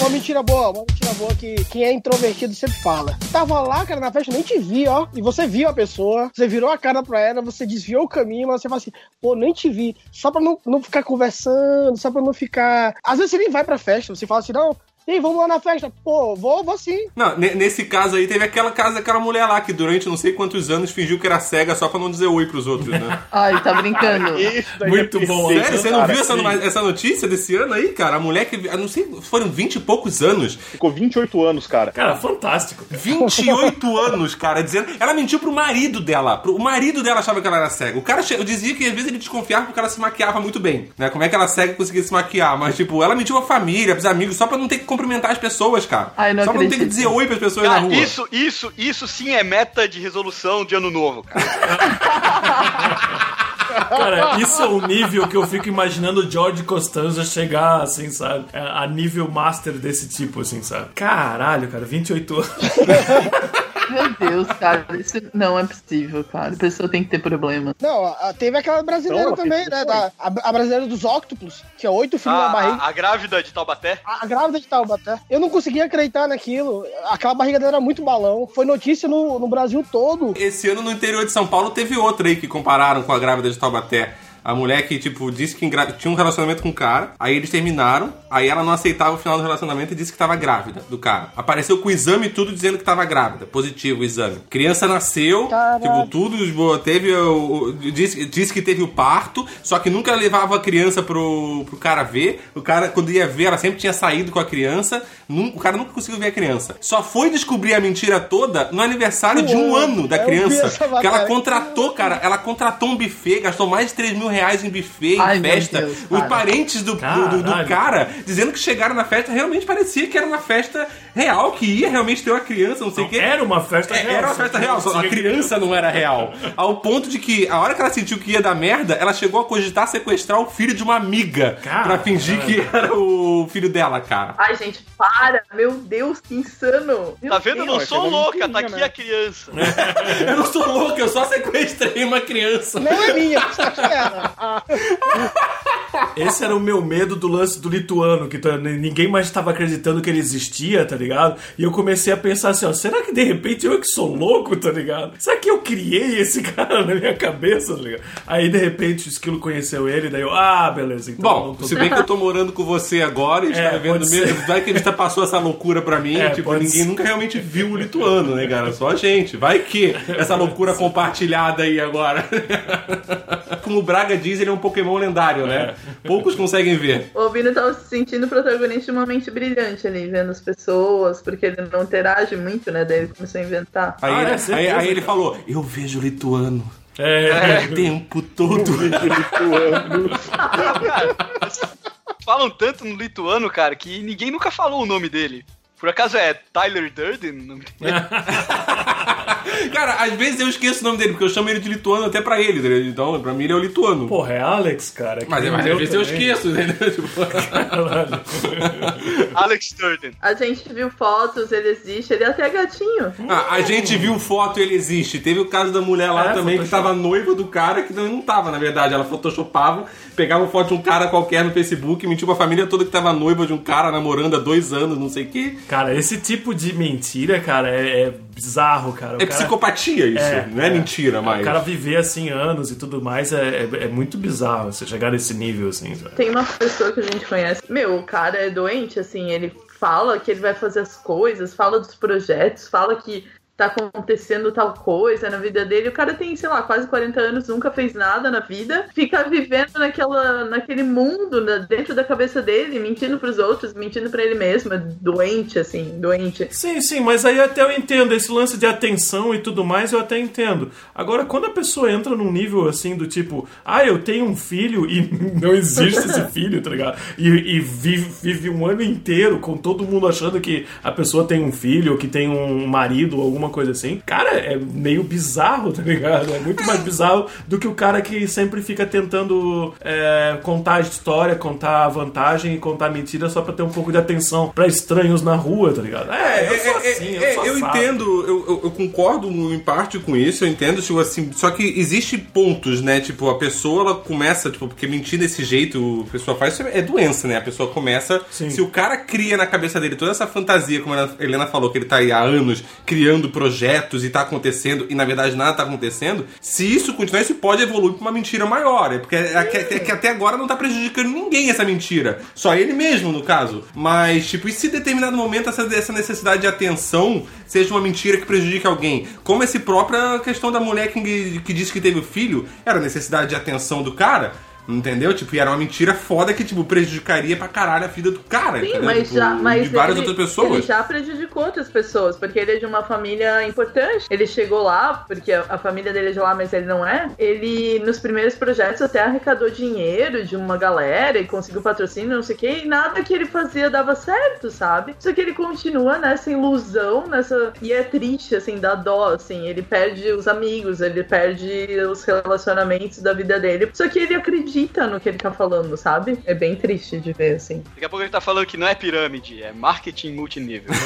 Uma mentira boa, uma mentira boa que quem é introvertido sempre fala. Tava lá, cara, na festa, nem te vi, ó. E você viu a pessoa, você virou a cara pra ela, você desviou o caminho, mas você fala assim, pô, nem te vi. Só pra não, não ficar conversando, só pra não ficar. Às vezes você nem vai pra festa, você fala assim, não. E aí, vamos lá na festa? Pô, vou, vou sim. Não, ne- nesse caso aí, teve aquela casa daquela mulher lá que durante não sei quantos anos fingiu que era cega só pra não dizer oi pros outros, né? (laughs) Ai, tá brincando. (laughs) Isso daí Muito é bom, Sério, você não cara. viu essa, essa notícia desse ano aí, cara? A mulher que. Não sei, foram 20 e poucos anos. Ficou 28 anos, cara. Cara, fantástico. 28 (laughs) anos, cara, dizendo. Ela mentiu pro marido dela. Pro- O marido dela achava que ela era cega. O cara che- eu dizia que às vezes ele desconfiava porque ela se maquiava muito bem. Né? Como é que ela cega conseguia se maquiar? Mas, tipo, ela mentiu pra família, pros amigos, só pra não ter que cumprimentar as pessoas, cara. Ai, não só pra não ter que dizer oi pras pessoas na Cara, rua. isso, isso, isso sim é meta de resolução de ano novo, cara. (laughs) Cara, isso é o nível que eu fico imaginando o George Costanza chegar, assim, sabe? A a nível master desse tipo, assim, sabe? Caralho, cara, 28 anos. (laughs) Meu Deus, cara, isso não é possível, cara. A pessoa tem que ter problema. Não, a- teve aquela brasileira Não, também, né? Da, a, a brasileira dos Octopus, tinha oito filhos na A, barriga. a, a grávida de Taubaté. A, a grávida de Taubaté. Eu não conseguia acreditar naquilo. Aquela barriga dela era muito balão. Foi notícia no, no Brasil todo. Esse ano no interior de São Paulo teve outra aí que compararam com a grávida de Taubaté. 頑張って。A mulher que, tipo, disse que engra- tinha um relacionamento com o cara, aí eles terminaram, aí ela não aceitava o final do relacionamento e disse que tava grávida do cara. Apareceu com o exame e tudo dizendo que tava grávida. Positivo o exame. Criança nasceu, Caraca. tipo, tudo, teve o. disse, disse que teve o parto, só que nunca levava a criança pro, pro cara ver. O cara, quando ia ver, ela sempre tinha saído com a criança. o cara nunca conseguiu ver a criança. Só foi descobrir a mentira toda no aniversário de um ano da criança. Que ela contratou, cara, ela contratou um buffet, gastou mais de 3 mil reais em buffet, em Ai, meu festa. Deus, Os cara. parentes do, do, do- do cara dizendo que chegaram na festa, realmente parecia que era uma festa real, que ia realmente ter uma criança, não sei o quê. Era uma festa É, real. Era uma só festa real, só a criança não era real. (laughs) Ao ponto de que, a hora que ela sentiu que ia dar merda, ela chegou a cogitar sequestrar o filho de uma amiga Cara, pra fingir que era o filho dela, cara. Ai, gente, para! Meu Deus, que insano! Meu Tá vendo? Eu não Deus. sou é louca, tá aqui né? a criança. (laughs) Eu não sou louca, eu só sequestrei uma criança. Não é minha, acha que era? Esse era o meu medo do lance do lituano, que tá- ninguém mais estava acreditando que ele existia, tá ligado? E eu comecei a pensar assim, ó, será que de repente eu é que sou louco, tá ligado? Será que eu criei esse (laughs) cara na minha cabeça, tá ligado? Aí de repente o esquilo conheceu ele, daí eu, ah, beleza, então Bom, tô- se bem que eu tô (laughs) morando com você agora e a gente É, tá vivendo pode mesmo. Vai que a gente tá passou essa loucura pra mim. (laughs) É, tipo, ninguém ser. nunca realmente viu o lituano, né, cara? Só a gente. Vai que essa loucura compartilhada aí agora. Como o Braga diz, ele é um Pokémon lendário, né? Poucos conseguem ver. O Vino tava se sentindo protagonista de uma mente brilhante ali, vendo as pessoas, porque ele não interage muito, né? Daí ele começou a inventar. Aí, Ah, ele, é, aí, aí ele falou: Eu vejo lituano É, o tempo todo. (laughs) Falam tanto no lituano, cara, que ninguém nunca falou o nome dele. Por acaso é Tyler Durden? (laughs) Cara, às vezes eu esqueço o nome dele, porque eu chamo ele de lituano até pra ele, entendeu? Então, pra mim ele é o lituano. Porra, é Alex, cara. mas nem mas eu às vezes eu esqueço, entendeu? (laughs) Tipo. (laughs) Alex Durden. A gente viu fotos, ele existe, ele é até gatinho. Ah, a gente viu foto, ele existe. Teve o caso da mulher lá É, também que tava noiva do cara, que não, não tava, na verdade. Ela photoshopava, pegava foto de um cara qualquer no Facebook, mentiu pra família toda que tava noiva de um cara namorando há dois anos, não sei o quê. Cara, esse tipo de mentira, cara, é, é bizarro, cara. O É cara- psicopatia isso, É, não é, é. mentira mais. O cara viver assim anos e tudo mais é, é, é muito bizarro você chegar nesse nível, assim. sabe? Tem uma pessoa que a gente conhece. Meu, o cara é doente, assim, ele fala que ele vai fazer as coisas, fala dos projetos, fala que tá acontecendo tal coisa na vida dele. O cara tem, sei lá, quase 40 anos, nunca fez nada na vida, fica vivendo naquela, naquele mundo na- dentro da cabeça dele, mentindo pros outros, mentindo pra ele mesmo, é doente, assim, doente. Sim, sim, mas aí até eu entendo. Esse lance de atenção e tudo mais, eu até entendo. Agora, quando a pessoa entra num nível assim do tipo, ah, eu tenho um filho e (laughs) não existe esse (laughs) filho, tá ligado? E, e vive, vive um ano inteiro com todo mundo achando que a pessoa tem um filho, ou que tem um marido, ou alguma coisa assim. Cara, é meio bizarro, tá ligado? É muito mais bizarro do que o cara que sempre fica tentando é, contar a história, contar a vantagem e contar mentira só pra ter um pouco de atenção pra estranhos na rua, tá ligado? É, eu sou É, é, assim, é, eu sou eu assado. entendo, eu, eu- eu concordo em parte com isso, eu entendo, tipo assim, só que existe pontos, né? Tipo, a pessoa ela começa, tipo, porque mentir desse jeito, a pessoa faz, isso é doença, né? A pessoa começa. Sim. Se o cara cria na cabeça dele toda essa fantasia, como a Helena falou, que ele tá aí há anos criando projetos e tá acontecendo e na verdade nada tá acontecendo, se isso continuar, isso pode evoluir pra uma mentira maior. É porque é, é, é que até agora não tá prejudicando ninguém essa mentira. Só ele mesmo, no caso. Mas, tipo, e se em determinado momento essa, essa necessidade de atenção seja uma mentira que prejudique alguém? Como essa própria questão da mulher que, que disse que teve o filho, era necessidade de atenção do cara. Entendeu? Tipo, e era uma mentira foda que, tipo, prejudicaria pra caralho a vida do cara. Sim, entendeu? mas Tipo, já. Mas de várias ele, outras pessoas. Ele já prejudicou outras pessoas, porque ele é de uma família importante. Ele chegou lá, porque a família dele é de lá, mas ele não é. Ele, nos primeiros projetos, até arrecadou dinheiro de uma galera e conseguiu patrocínio, não sei o quê, e nada que ele fazia dava certo, sabe? Só que ele continua nessa ilusão, nessa. E é triste, assim, dá dó, assim. Ele perde os amigos, ele perde os relacionamentos da vida dele. Só que ele acredita no que ele tá falando, sabe? É bem triste de ver, assim. Daqui a pouco ele tá falando que não é pirâmide, é marketing multinível. (laughs)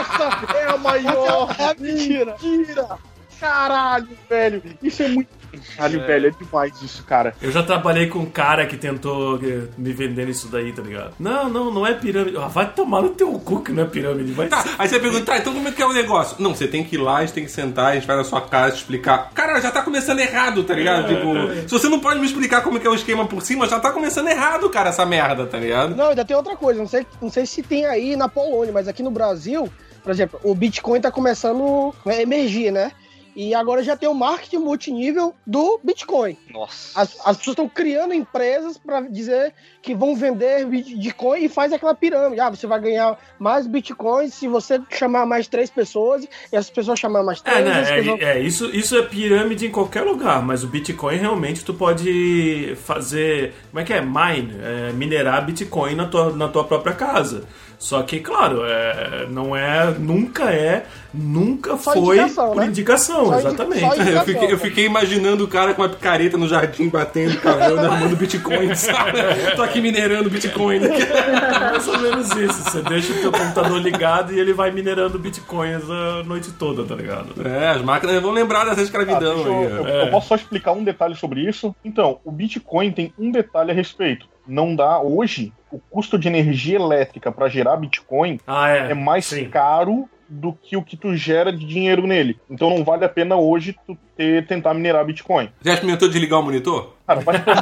Essa é a maior É mentira. mentira! Caralho, velho! Isso é muito. Caralho, velho, é demais isso, cara. Eu já trabalhei com um cara que tentou eh, me vender isso daí, tá ligado? Não, não, não é pirâmide. Ah, vai tomar no teu cu que não é pirâmide. Vai Tá, ser- aí você pergunta, tá, então como é que é o negócio? Não, você tem que ir lá, a gente tem que sentar, a gente vai na sua casa te explicar. Cara, já tá começando errado, tá ligado? Tipo, se você não pode me explicar como é que é o esquema por cima, já tá começando errado, cara, essa merda, tá ligado? Não, ainda tem outra coisa. Não sei, não sei se tem aí na Polônia, mas aqui no Brasil, por exemplo, o Bitcoin tá começando a emergir, né? E agora já tem o marketing multinível do Bitcoin. Nossa. As, as pessoas estão criando empresas para dizer que vão vender Bitcoin e faz aquela pirâmide. Ah, você vai ganhar mais Bitcoins se você chamar mais três pessoas e essas pessoas chamar mais três. É, né? essas pessoas- É, é, isso, isso é pirâmide em qualquer lugar, mas o Bitcoin realmente tu pode fazer. Como é que é? Mine, é, minerar Bitcoin na tua, na tua própria casa. Só que, claro, é, não é. Nunca é. Nunca Só foi indicação, por né? indicação, Só exatamente. só indicação. (laughs) Eu fiquei, eu fiquei imaginando o cara com uma picareta no jardim, batendo, cavando, arrumando Bitcoin, sabe? Tô aqui minerando Bitcoin. né? (laughs) Mais ou menos isso. Você deixa o teu computador ligado e ele vai minerando bitcoins a noite toda, tá ligado? É, as máquinas vão lembrar dessa Ah, escravidão deixa eu, aí. eu- ó. eu posso só explicar um detalhe sobre isso? Então, o Bitcoin tem um detalhe a respeito. Não dá hoje o custo de energia elétrica para gerar Bitcoin Ah, é. é mais Sim. caro do que o que tu gera de dinheiro nele. Então não vale a pena hoje tu ter, tentar minerar Bitcoin. Já experimentou desligar o monitor? Cara, vai no cu,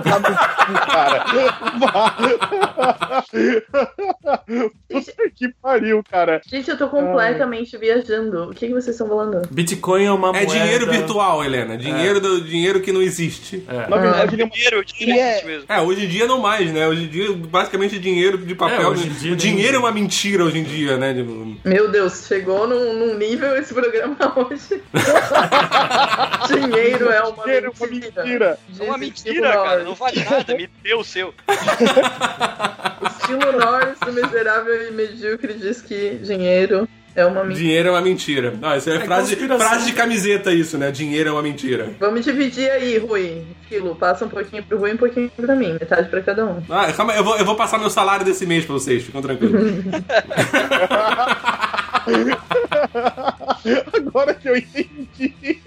(laughs) cara. Puta (laughs) que pariu, cara. Gente, eu tô completamente viajando. O que, que vocês estão falando? Bitcoin é uma É moeda... dinheiro virtual, Helena. Dinheiro, do, dinheiro que não existe. É. Na verdade, ele é Dinheiro, dinheiro E é- mesmo. É, hoje em dia não mais, né? Hoje em dia, basicamente, dinheiro de papel. É, hoje em dia o dinheiro nem- é uma mentira hoje em dia, né? Tipo, Meu Deus, chegou num, num nível esse programa (laughs) hoje. Dinheiro é uma Dinheiro é uma mentira. mentira. É uma mentira, cara. Não vale nada. Me deu o seu. Estilo Norris do miserável e medíocre diz que dinheiro é uma mentira. dinheiro é uma mentira. Ah, isso é, frase, conspiração. frase de camiseta, isso, né? Dinheiro é uma mentira. Vamos dividir aí, Rui. Filo, passa um pouquinho pro Rui e um pouquinho pra mim. Metade pra cada um. Ah, calma, eu vou, eu vou passar meu salário desse mês pra vocês, ficam tranquilos. (laughs) Agora que eu entendi.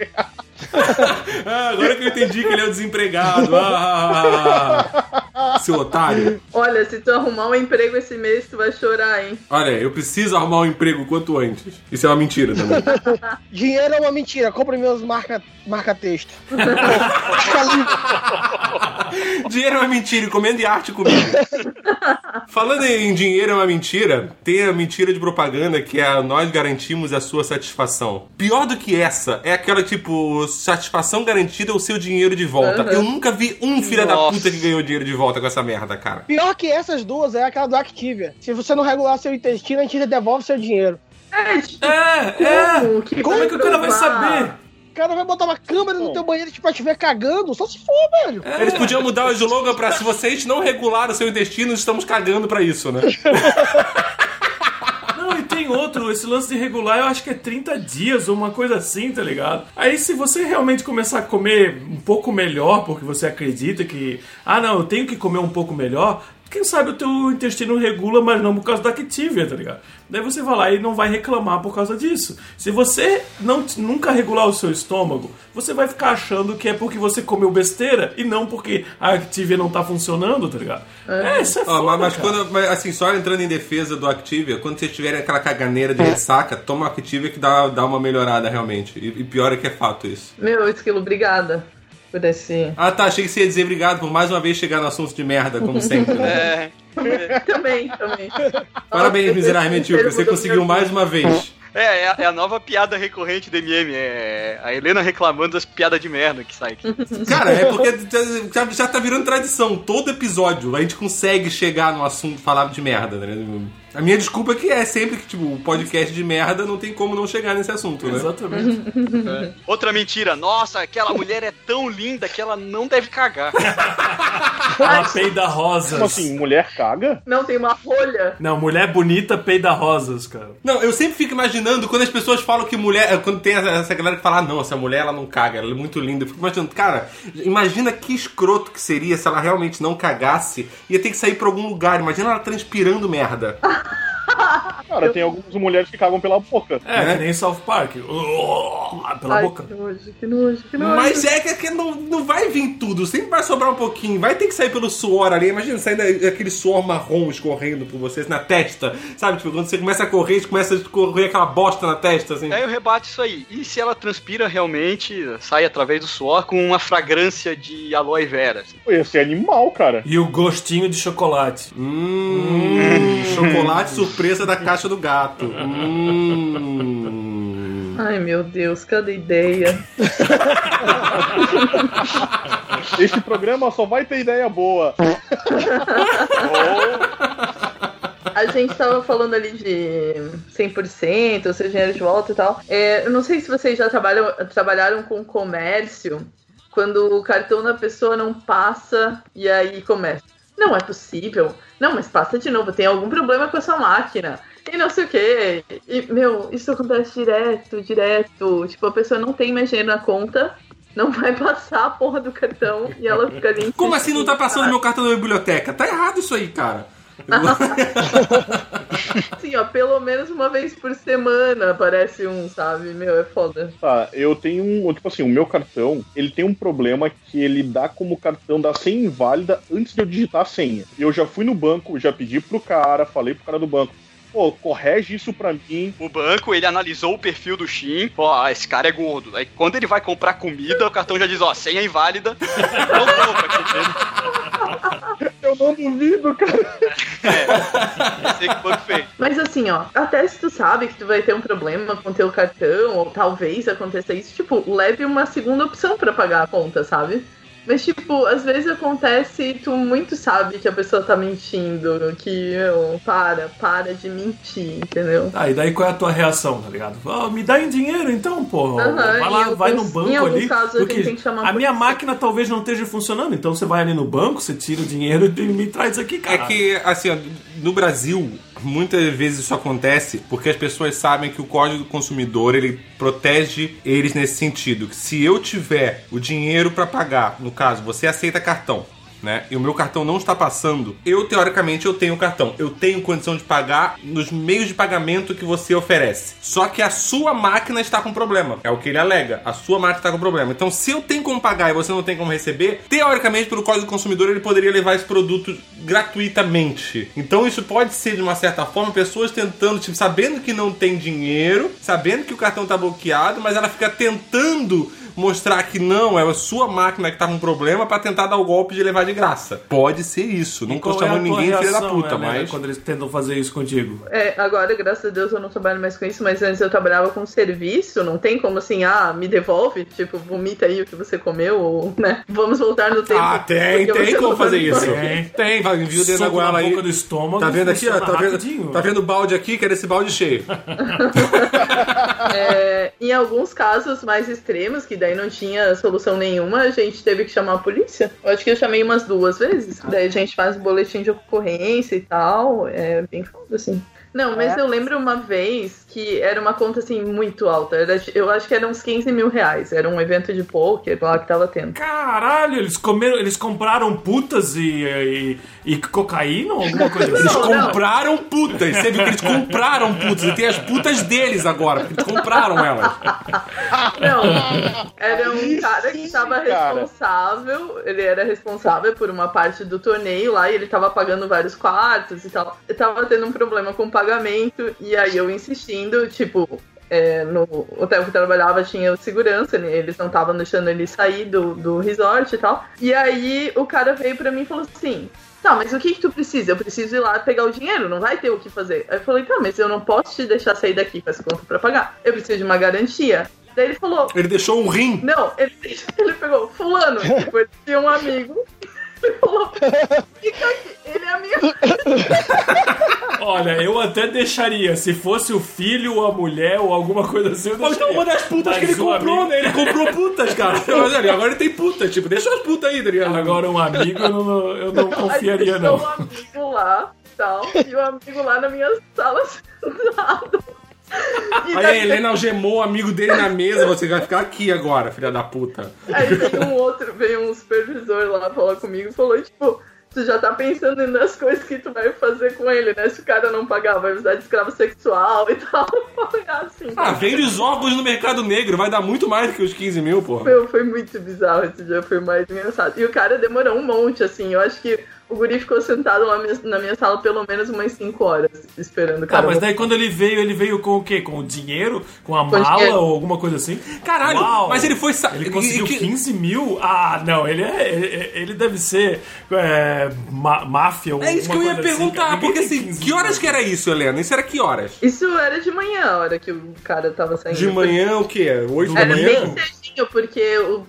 (laughs) Ah, agora que eu entendi que ele é o desempregado. Ah, seu otário. Olha, se tu arrumar um emprego esse mês, tu vai chorar, hein? Olha, eu preciso arrumar um emprego quanto antes. Isso é uma mentira também. (laughs) Dinheiro é uma mentira. Compre meus marca, marca texto. dinheiro é uma mentira, encomende arte comigo. Falando em dinheiro é uma mentira, tem a mentira de propaganda que é nós garantimos a sua satisfação. Pior do que essa é aquela tipo, satisfação garantida é o seu dinheiro de volta. Uhum. Eu nunca vi um filho da puta que ganhou dinheiro de volta com essa merda, cara. Pior que essas duas é aquela do Activia. Se você não regular seu intestino, a gente devolve seu dinheiro. É, tipo, É, é. como que, Como é que o cara vai saber? O cara vai botar uma câmera no teu banheiro tipo, pra te ver cagando, só se for, velho. Eles podiam mudar o slogan pra se vocês não regularam o seu intestino, estamos cagando pra isso, né? (laughs) Não, e tem outro, esse lance de regular eu acho que é 30 dias ou uma coisa assim, tá ligado? Aí se você realmente começar a comer um pouco melhor, porque você acredita que, ah não, eu tenho que comer um pouco melhor, quem sabe o teu intestino regula, mas não por causa da Activia, tá ligado? Daí você vai lá e não vai reclamar por causa disso. Se você não nunca regular o seu estômago, você vai ficar achando que é porque você comeu besteira e não porque a Activia não tá funcionando, tá ligado? É, isso é Ó, foda, mas, cara. quando, mas, assim, só entrando em defesa do Activia, quando vocês tiverem aquela caganeira de ressaca, toma Activia que dá, dá uma melhorada realmente. E, e pior é que é fato isso. Meu, Esquilo, obrigada por esse. Ah tá, achei que você ia dizer obrigado por mais uma vez chegar no assunto de merda, como (laughs) sempre. Né? É. também, também. Parabéns, miserável medíocre, você conseguiu mais uma vez. É, é a, é a nova piada recorrente do MM. É a Helena reclamando das piadas de merda que sai aqui. (laughs) Cara, é porque já, já tá virando tradição. Todo episódio a gente consegue chegar no assunto falar de merda, né? A minha desculpa é que é sempre que, tipo, o podcast de merda não tem como não chegar nesse assunto, né? Exatamente. Outra mentira. Nossa, aquela mulher é tão linda que ela não deve cagar. (laughs) Uma peida rosas. Como assim, mulher caga? Não, tem uma rolha. Não, mulher bonita peida rosas, cara. Não, eu sempre fico imaginando quando as pessoas falam que mulher. Quando tem essa, essa galera que fala, ah, não, essa mulher ela não caga, ela é muito linda. Eu fico imaginando, cara, imagina que escroto que seria se ela realmente não cagasse. Ia ter que sair pra algum lugar. Imagina ela transpirando merda. (laughs) Cara, tem algumas mulheres que cagam pela boca. É, Né? que nem South Park. Oh, pela Ai, boca. que nojo, que nojo, que nojo. Mas é que, que não, não vai vir tudo, sempre vai sobrar um pouquinho. Vai ter que sair pelo suor ali. Imagina sair aquele suor marrom escorrendo por vocês na testa. Sabe, tipo, quando você começa a correr, começa a correr aquela bosta na testa, assim. Aí eu rebato isso aí. E se ela transpira realmente, sai através do suor com uma fragrância de aloe vera? assim? Ia ser animal, cara. E o gostinho de chocolate. Hum, chocolate surpresa da caixa do gato. Hum. Ai, meu Deus, cada ideia. Esse programa só vai ter ideia boa. A gente tava falando ali de 100%, o seu dinheiro de volta e tal. É, eu não sei se vocês já trabalham, trabalharam com comércio, quando o cartão da pessoa não passa e aí começa. Não é possível. Não, mas passa de novo. Tem algum problema com a sua máquina. E não sei o quê. E, meu, isso acontece direto, direto. Tipo, a pessoa não tem mais dinheiro na conta, não vai (laughs) passar a porra do cartão e ela fica ali. Como assim não tá passando meu cartão na biblioteca? Tá errado isso aí, cara. (laughs) Assim, ó, pelo menos uma vez por semana aparece um, sabe? Meu, é foda. Tá, eu tenho um. Tipo assim, o meu cartão, ele tem um problema que ele dá como cartão da senha inválida antes de eu digitar a senha. Eu já fui no banco, já pedi pro cara, falei pro cara do banco. Pô, correge isso pra mim. O banco, ele analisou o perfil do Shin, ó, ah, esse cara é gordo. Aí quando ele vai comprar comida, o cartão já diz, ó, senha inválida. (laughs) Não compra, Eu não duvido, cara. É, sei que o banco fez. Mas assim, ó, até se tu sabe que tu vai ter um problema com teu cartão, ou talvez aconteça isso, tipo, leve uma segunda opção pra pagar a conta, sabe? Mas, tipo, às vezes acontece e tu muito sabe que a pessoa tá mentindo, que, meu, para, para de mentir, entendeu? Ah, e daí qual é a tua reação, tá ligado? Ah, me dá em dinheiro então, porra. Aham, vai lá, vai no banco ali. porque a a minha máquina talvez não esteja funcionando, então você vai ali no banco, você tira o dinheiro e me traz aqui, cara. É que, assim, ó, no Brasil, muitas vezes isso acontece porque as pessoas sabem que o Código do Consumidor ele protege eles nesse sentido. Se eu tiver o dinheiro para pagar, no caso, você aceita cartão. Né? E o meu cartão não está passando. Eu, teoricamente, eu tenho o cartão. Eu tenho condição de pagar nos meios de pagamento que você oferece. Só que a sua máquina está com problema. É o que ele alega. A sua máquina está com problema. Então, se eu tenho como pagar e você não tem como receber, teoricamente, pelo Código do Consumidor, ele poderia levar esse produto gratuitamente. Então, isso pode ser, de uma certa forma, pessoas tentando, tipo, sabendo que não tem dinheiro, sabendo que o cartão está bloqueado, mas ela fica tentando mostrar que não, é a sua máquina que tá com problema pra tentar dar o golpe de levar de graça. Pode ser isso. Não tô é chamando tua ninguém de filha da reação, puta, Helena, mas. Quando eles tentam fazer isso contigo. É, agora, graças a Deus, eu não trabalho mais com isso, mas antes eu trabalhava com serviço, não tem como assim, ah, me devolve, tipo, vomita aí o que você comeu, ou, né? Vamos voltar no tempo. Ah, tem, tem como fazer faz isso. Tem. Tem, vai, envia o dedo na goela aí. boca do estômago, Tá vendo aqui, ó? Tá vendo, tá vendo o balde aqui? Quero esse balde cheio. (laughs) É, em alguns casos mais extremos, que daí não tinha solução nenhuma, a gente teve que chamar a polícia. Eu acho que eu chamei umas duas vezes. Daí a gente faz boletim de ocorrência e tal. É bem foda, assim. Não, mas É. eu lembro uma vez que era uma conta assim muito alta. Era- eu acho que era uns 15 mil reais. Era um evento de poker lá que tava tendo. Caralho, eles comeram, eles compraram putas e, e, e cocaína ou alguma coisa Eles assim? Não, não. compraram putas. Você viu que eles compraram putas. E tem as putas deles agora, porque eles compraram elas. Não, era um cara que tava responsável. Ele era responsável por uma parte do torneio lá e ele tava pagando vários quartos e tal. Eu tava tendo um problema com o pagamento e aí eu insistindo, tipo. é, no hotel que eu trabalhava tinha o segurança, né? eles não estavam deixando ele sair do, do resort e tal. E aí o cara veio pra mim e falou assim: Tá, mas o que, que tu precisa? Eu preciso ir lá pegar o dinheiro, não vai ter o que fazer. Aí eu falei, tá, mas eu não posso te deixar sair daqui com essa conta pra pagar. Eu preciso de uma garantia. Daí ele falou, Ele deixou um rim. não, ele, (laughs) ele pegou fulano, tipo, ele tinha um amigo. Ele (laughs) falou, fica aqui, ele é amigo. (laughs) Olha, eu até deixaria, se fosse o filho ou a mulher ou alguma coisa assim, eu Ou então deixaria. uma das putas Mas que ele um comprou, amigo- né? Ele comprou putas, cara. (laughs) Mas olha, agora ele tem puta. Tipo, deixa as putas aí, Adriano. Agora um amigo eu não, eu não confiaria, não. um amigo lá, tal, e o amigo lá na minha sala sentado. E Aí a daí- Helena algemou o amigo dele na mesa. Você vai ficar aqui agora, filha da puta. Aí veio um outro, veio um supervisor lá falar comigo e falou, tipo, tu já tá pensando nas coisas que tu vai fazer com ele, né? Se o cara não pagar, vai usar de escravo sexual e tal. (laughs) Assim. Ah, vende os órgãos no mercado negro. Vai dar muito mais do que os 15 mil, porra. Meu, foi muito bizarro esse dia, foi mais engraçado. E o cara demorou um monte, assim. Eu acho que o guri ficou sentado lá na minha sala pelo menos umas 5 horas, esperando o Tá, cara. mas daí quando ele veio, ele veio com o quê? Com o dinheiro? Com a Com mala dinheiro. ou alguma coisa assim? Caralho, Uau! mas ele foi... Ele conseguiu que- 15 mil? Ah, não, ele é. Ele, ele deve ser é, máfia ou É isso que eu ia assim, perguntar, porque assim, 15 que horas mil. que era isso, Helena? Isso era que horas? Isso era de manhã, a hora que o cara tava saindo. De manhã, o quê? 8 da Era manhã? bem cedinho, porque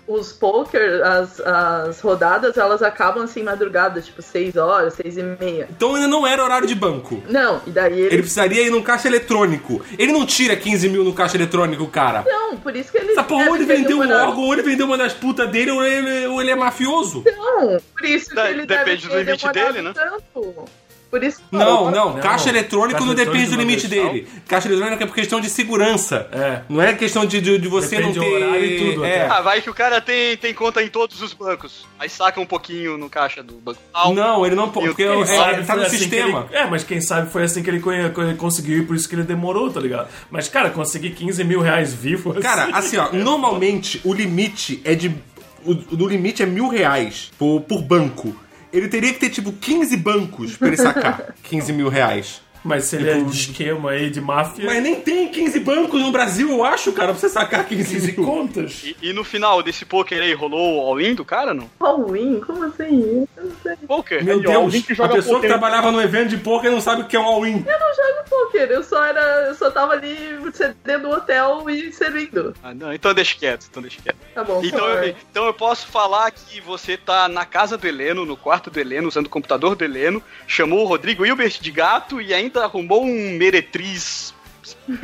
os poker, as, as rodadas, elas acabam assim madrugada, tipo 6 horas, 6 e meia. Então ainda não era horário de banco. Não, e daí ele. Ele precisaria ir num caixa eletrônico. Ele não tira 15 mil no caixa eletrônico, cara. Não, por isso que ele. Essa porra, ou ele vendeu um órgão, ou ele vendeu uma das putas dele, ou ele, ou ele é mafioso. Não, por isso que Da- ele depende deve do limite dele, né? Tanto. Por isso que Não, não, Não, caixa eletrônico caixa não depende do limite dele. Caixa eletrônico é por questão de segurança. É. Não é questão de, de, de você Depende não ter. horário e tudo, é. Ah, vai que o cara tem, tem conta em todos os bancos. Aí saca um pouquinho no caixa do banco. tal. Não, ele não pode, porque é, sabe tá foi no assim sistema. ele- é, mas quem sabe foi assim que ele conseguiu e por isso que ele demorou, tá ligado? Mas, cara, conseguir 15 mil reais vivo. Cara, assim, ó, (laughs) normalmente o limite é de. O, o limite é mil reais por, por banco. Ele teria que ter, tipo, 15 bancos pra ele sacar (laughs) 15 mil reais. Mas se ele é de esquema aí, de máfia. Mas nem tem 15 bancos no Brasil, eu acho, cara, pra você sacar 15 15 mil. contas. E, e no final desse poker aí, rolou o all-in do cara, não? Halloween? Como assim? Eu não sei. Poker? Meu alguém Deus, que a pessoa que poker- trabalhava no evento de poker não sabe o que é um all-in. Eu não jogo poker, eu só era. Eu só tava ali cedendo o hotel e servindo. Ah, não, então deixa quieto, então deixa quieto. Tá bom, Então eu, sorry. então eu posso falar que você tá na casa do Heleno, no quarto do Heleno, usando o computador do Heleno, chamou o Rodrigo Hilbert de gato e ainda arrumou um meretriz.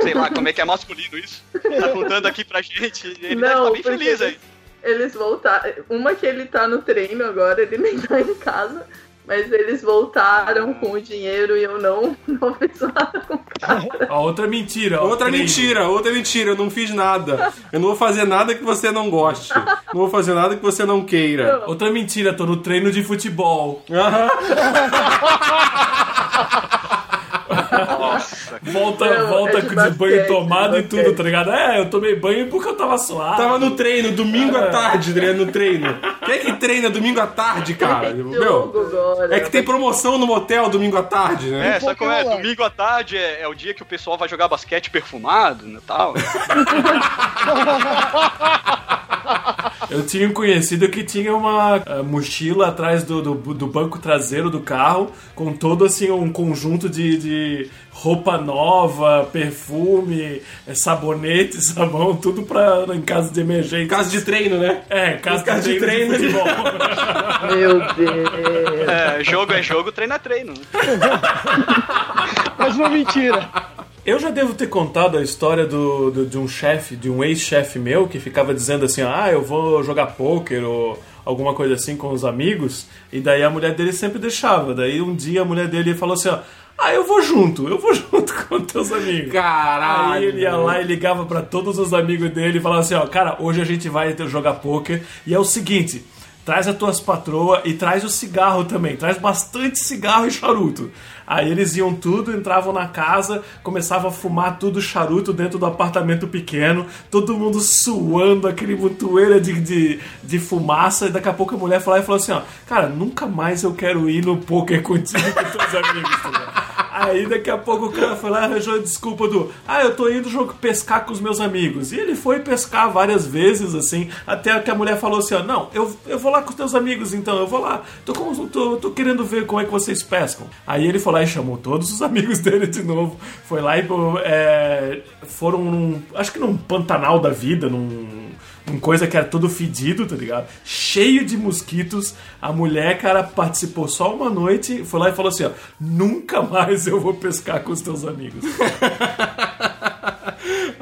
Sei lá como é que é masculino isso. Tá contando aqui pra gente. Ele deve estar bem feliz aí. eles, eles voltaram. Uma que ele tá no treino agora, ele nem tá em casa. Mas eles voltaram com o dinheiro e eu não, não fiz nada com o cara. Outra mentira. Outra treino. mentira, outra mentira, eu não fiz nada. Eu não vou fazer nada que você não goste. Não vou fazer nada que você não queira. Outra mentira, tô no treino de futebol. Aham. (laughs) Volta, Não, volta é de com de banho basquete, tomado e de tudo, tá ligado? É, eu tomei banho porque eu tava suave. Tava no treino, domingo à tarde, Adriano, no treino. Quem é que treina domingo à tarde, cara? (laughs) Meu, é que tem promoção no motel domingo à tarde, né? É, sabe como é? rolar. Domingo à tarde é, é o dia que o pessoal vai jogar basquete perfumado e tal. (laughs) Eu tinha um conhecido que tinha uma eh, mochila atrás do, do, do banco traseiro do carro, com todo assim um conjunto de, de roupa nova, perfume, eh, sabonete, sabão, (laughs) tudo pra em caso de emergência. Casa de treino, né? É, caso, Caso de de treino, treino. de. (laughs) Meu Deus. É, jogo é jogo, treino é treino. Mais uma mentira. Eu já devo ter contado a história do, do- de um chefe, de um ex-chefe meu, que ficava dizendo assim: ah, eu vou jogar pôquer ou, alguma coisa assim com os amigos, e daí a mulher dele sempre deixava. Daí um dia a mulher dele falou assim, ó, ah, eu vou junto, eu vou (laughs) junto com teus amigos. Caralho. Aí ele ia lá e ligava pra todos os amigos dele e falava assim, ó, cara, hoje a gente vai jogar poker e é o seguinte, traz as tuas patroas e traz o cigarro também, traz bastante cigarro e charuto. Aí eles iam tudo, entravam na casa, começavam a fumar tudo charuto dentro do apartamento pequeno, todo mundo suando, aquele montoeira de, de, de fumaça, e daqui a pouco a mulher falou e falou assim, ó, cara, nunca mais eu quero ir no poker contigo (laughs) com teus amigos, tá? Aí daqui a pouco o cara foi lá e arranjou a desculpa do Ah, eu tô indo jogo pescar com os meus amigos. E ele foi pescar várias vezes, assim, até que a mulher falou assim, ó, não, eu, eu vou lá com os teus amigos então, eu vou lá. Tô, com- tô, tô querendo ver como é que vocês pescam. Aí ele foi lá e chamou todos os (laughs) amigos dele de novo. Foi lá e é, foram num, acho que num Pantanal da vida, num um coisa que era todo fedido, tá ligado? Cheio de mosquitos. A mulher, cara, participou só uma noite, foi lá e falou assim: ó, nunca mais eu vou pescar com os teus amigos. (laughs)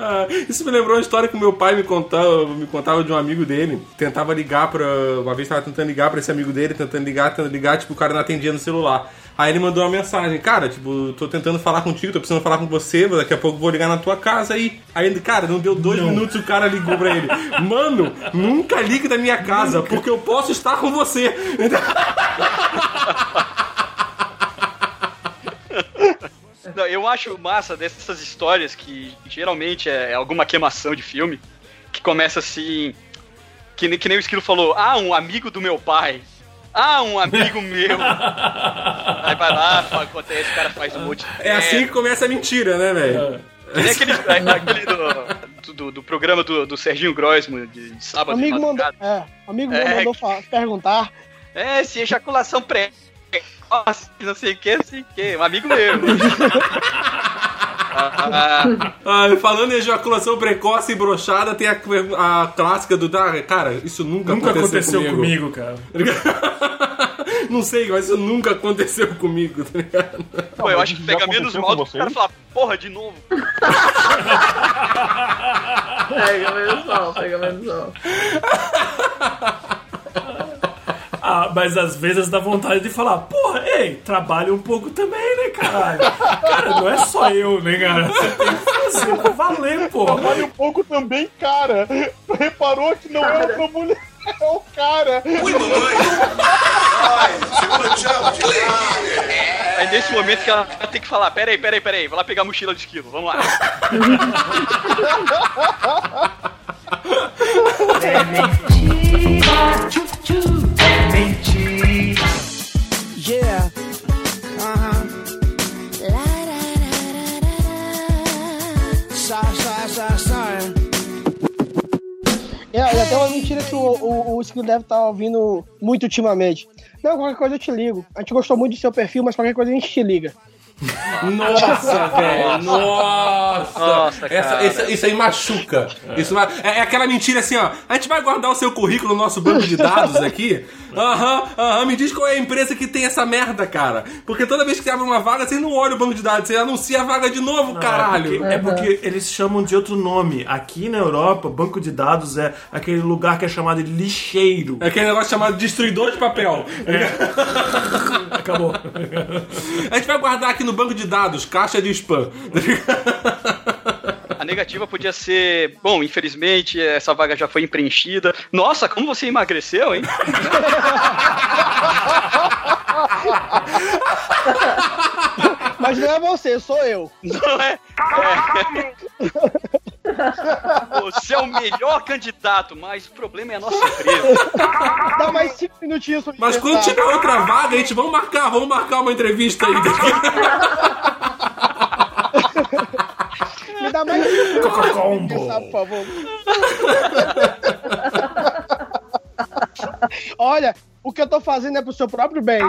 Ah, Isso me lembrou uma história que meu pai me contava, me contava de um amigo dele. Tentava ligar pra. Uma vez tava tentando ligar pra esse amigo dele, tentando ligar, tentando ligar, tipo, o cara não atendia no celular. Aí ele mandou uma mensagem, cara, tipo, tô tentando falar contigo, tô precisando falar com você, daqui a pouco vou ligar na tua casa aí. Aí ele, cara, não deu dois minutos o cara ligou pra ele. Mano, nunca ligue da minha casa, porque eu posso estar com você. (laughs) Não, eu acho massa dessas histórias que geralmente é alguma queimação de filme, que começa assim. Que, nem- que nem o Esquilo falou, ah, um amigo do meu pai. Ah, um amigo meu. (laughs) Vai lá, acontece, o cara faz um monte de. É assim que começa a mentira, né, velho? Que nem aquele, é, aquele do, do, do programa do, do Serginho Grossman de, de sábado. de amigo mandou, é, amigo meu É. mandou perguntar. É, se ejaculação precoce, não sei o que, não sei o que. Um amigo meu. (laughs) (laughs) Ah, falando em ejaculação precoce e brochada, tem a, a clássica do. Ah, cara, isso nunca, Nunca aconteceu, aconteceu comigo, cara. (laughs) Não sei, mas isso nunca aconteceu comigo, tá ligado? Pô, eu acho que pega menos mal do que o cara falar, porra, de novo. (laughs) Pega menos mal, pega menos mal. Ah, mas às vezes dá vontade de falar, porra, ei, trabalha um pouco também, né, caralho? Cara, não é só eu, né, cara? Você tem que fazer pra valer, porra. Trabalha um pouco também, cara. Reparou que não é outra mulher, é o cara. Aí nesse momento que ela tem que falar, peraí, peraí, peraí, vou lá pegar a mochila de esquilo, vamos lá. Yeah. Uh-huh. Sai, sai, sai, sai. É, e até uma mentira que o, o, o Esquilo deve estar ouvindo muito ultimamente. Não, qualquer coisa eu te ligo. A gente gostou muito do seu perfil, mas qualquer coisa a gente te liga. Nossa, velho! Nossa! Nossa, Essa- essa- isso aí machuca. Isso vai- é, é aquela mentira assim, ó. A gente vai guardar o seu currículo no nosso banco de dados aqui. Aham, aham. Me diz qual é a empresa que tem essa merda, cara. Porque toda vez que você abre uma vaga, você não olha o banco de dados, você anuncia a vaga de novo, caralho. É porque, é porque eles chamam de outro nome. Aqui na Europa, banco de dados é aquele lugar que é chamado de lixeiro. É aquele negócio chamado destruidor de papel. (laughs) Acabou. (laughs) A gente vai guardar aqui no banco de dados, caixa de spam. A negativa podia ser, bom, infelizmente essa vaga já foi preenchida. Nossa, como você emagreceu, hein? Mas não é você, sou eu. Não é? é. Você é o melhor candidato, mas o problema é a nossa empresa. Dá mais cinco minutinhos Mas quando pensar. tiver outra vaga, a gente vamos marcar, vamos marcar uma entrevista aí. (laughs) Me dá mais cinco Combo. pensar, por favor. (laughs) Olha, o que eu tô fazendo é pro seu próprio bem.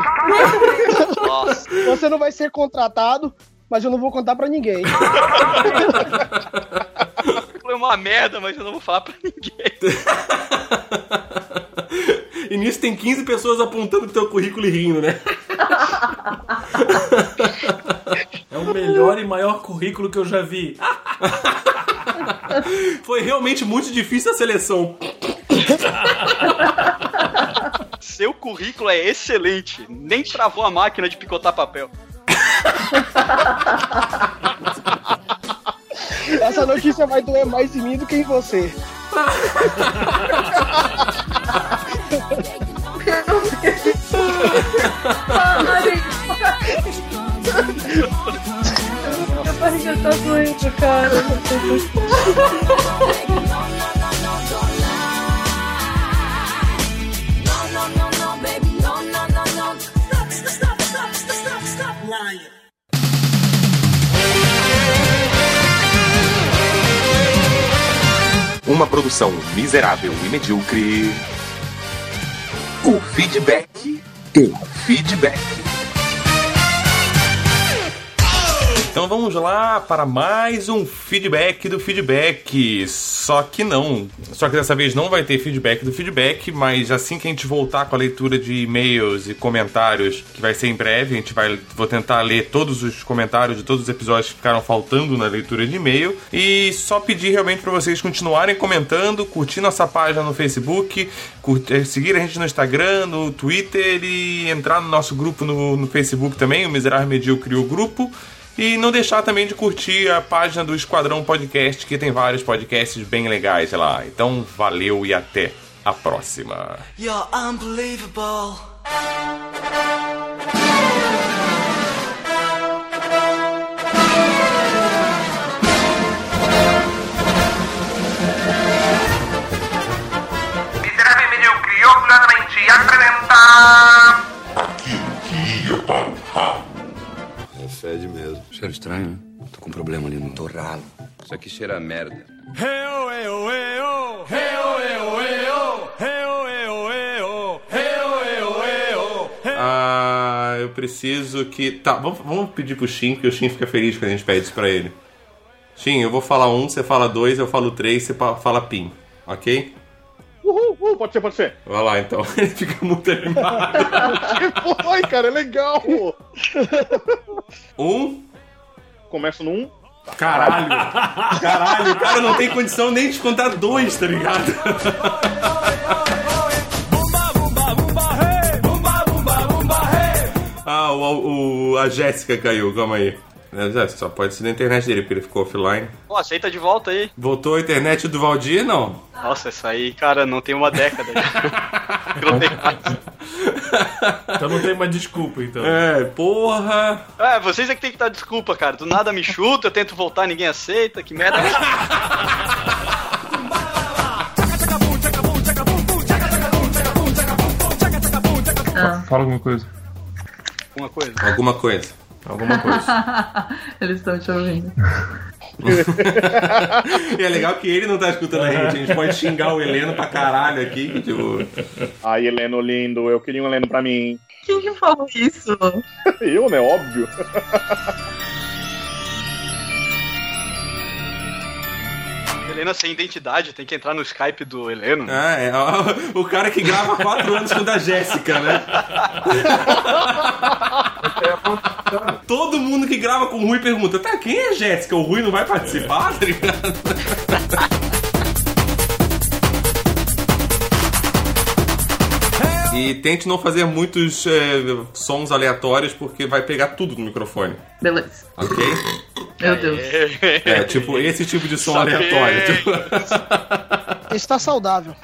Nossa. Você não vai ser contratado, mas eu não vou contar pra ninguém. (laughs) Foi uma merda, mas eu não vou falar pra ninguém. (laughs) E nisso tem 15 pessoas apontando pro teu currículo e rindo, né? É o melhor e maior currículo que eu já vi. (laughs) Foi realmente muito difícil a seleção. seu currículo é excelente. Nem travou a máquina de picotar papel. (laughs) Essa notícia vai doer mais em mim do que em você. Minha barriga tá doendo, cara. Uma produção miserável e medíocre. O feedback. O feedback. Então vamos lá para mais um feedback do feedback. Só que não. Só que dessa vez não vai ter feedback do feedback, mas assim que a gente voltar com a leitura de e-mails e comentários, que vai ser em breve, a gente vai vou tentar ler todos os comentários de todos os episódios que ficaram faltando na leitura de e-mail e só pedir realmente para vocês continuarem comentando, curtir nossa página no Facebook, curtir, seguir a gente no Instagram, no Twitter e entrar no nosso grupo no, no Facebook também, o Miserável Medíocre o grupo. E não deixar também de curtir a página do Esquadrão Podcast, que tem vários podcasts bem legais lá. Então, valeu e até a próxima. You're unbelievable. Apresenta... Cheiro estranho, né? Tô com um problema ali no torralo. Isso aqui cheira a merda. Ah, eu preciso que. Tá, vamos, vamos pedir pro Shin, porque o Shin fica feliz quando a gente pede isso pra ele. Shin, eu vou falar um, você fala dois, eu falo três, você fala pim, ok? Uhul, uhul, pode ser, pode ser. Vai lá então, (laughs) ele fica muito animado. (laughs) que foi, cara? É legal. Um. Começa no um. Caralho! Caralho, o cara não tem condição nem de contar dois, tá ligado? Ah, o, o- a Jéssica caiu, calma aí. É, só pode ser da internet dele, porque ele ficou offline. Pô, aceita de volta aí. Voltou a internet do Valdir, não? Nossa, isso aí, cara, não tem uma década. já. (laughs) não tem mais. Então não tem mais desculpa, então. É, porra. É, vocês é que tem que dar desculpa, cara. Do nada me chuta, eu tento voltar, ninguém aceita. Que merda. Fala alguma coisa. Alguma coisa. Alguma coisa. Alguma coisa. (laughs) Eles estão te ouvindo. e é legal que ele não tá escutando a gente. A gente pode xingar o Heleno pra caralho aqui. que, Tipo... Ai, Heleno lindo, eu queria um Heleno pra mim. Quem que falou isso? (laughs) eu, né? Óbvio. Helena sem identidade, tem que entrar no Skype do Heleno. Ah, é. ó, O cara que grava há quatro anos com o da Jéssica, né? (laughs) (laughs) Todo mundo que grava com o Rui pergunta: tá, quem é Jéssica? O Rui não vai participar, (laughs) tá ligado? E tente não fazer muitos é, sons aleatórios porque vai pegar tudo no microfone. Beleza. Ok? Meu Deus. É, tipo, esse tipo de som aleatório. Tipo... (laughs) Está saudável.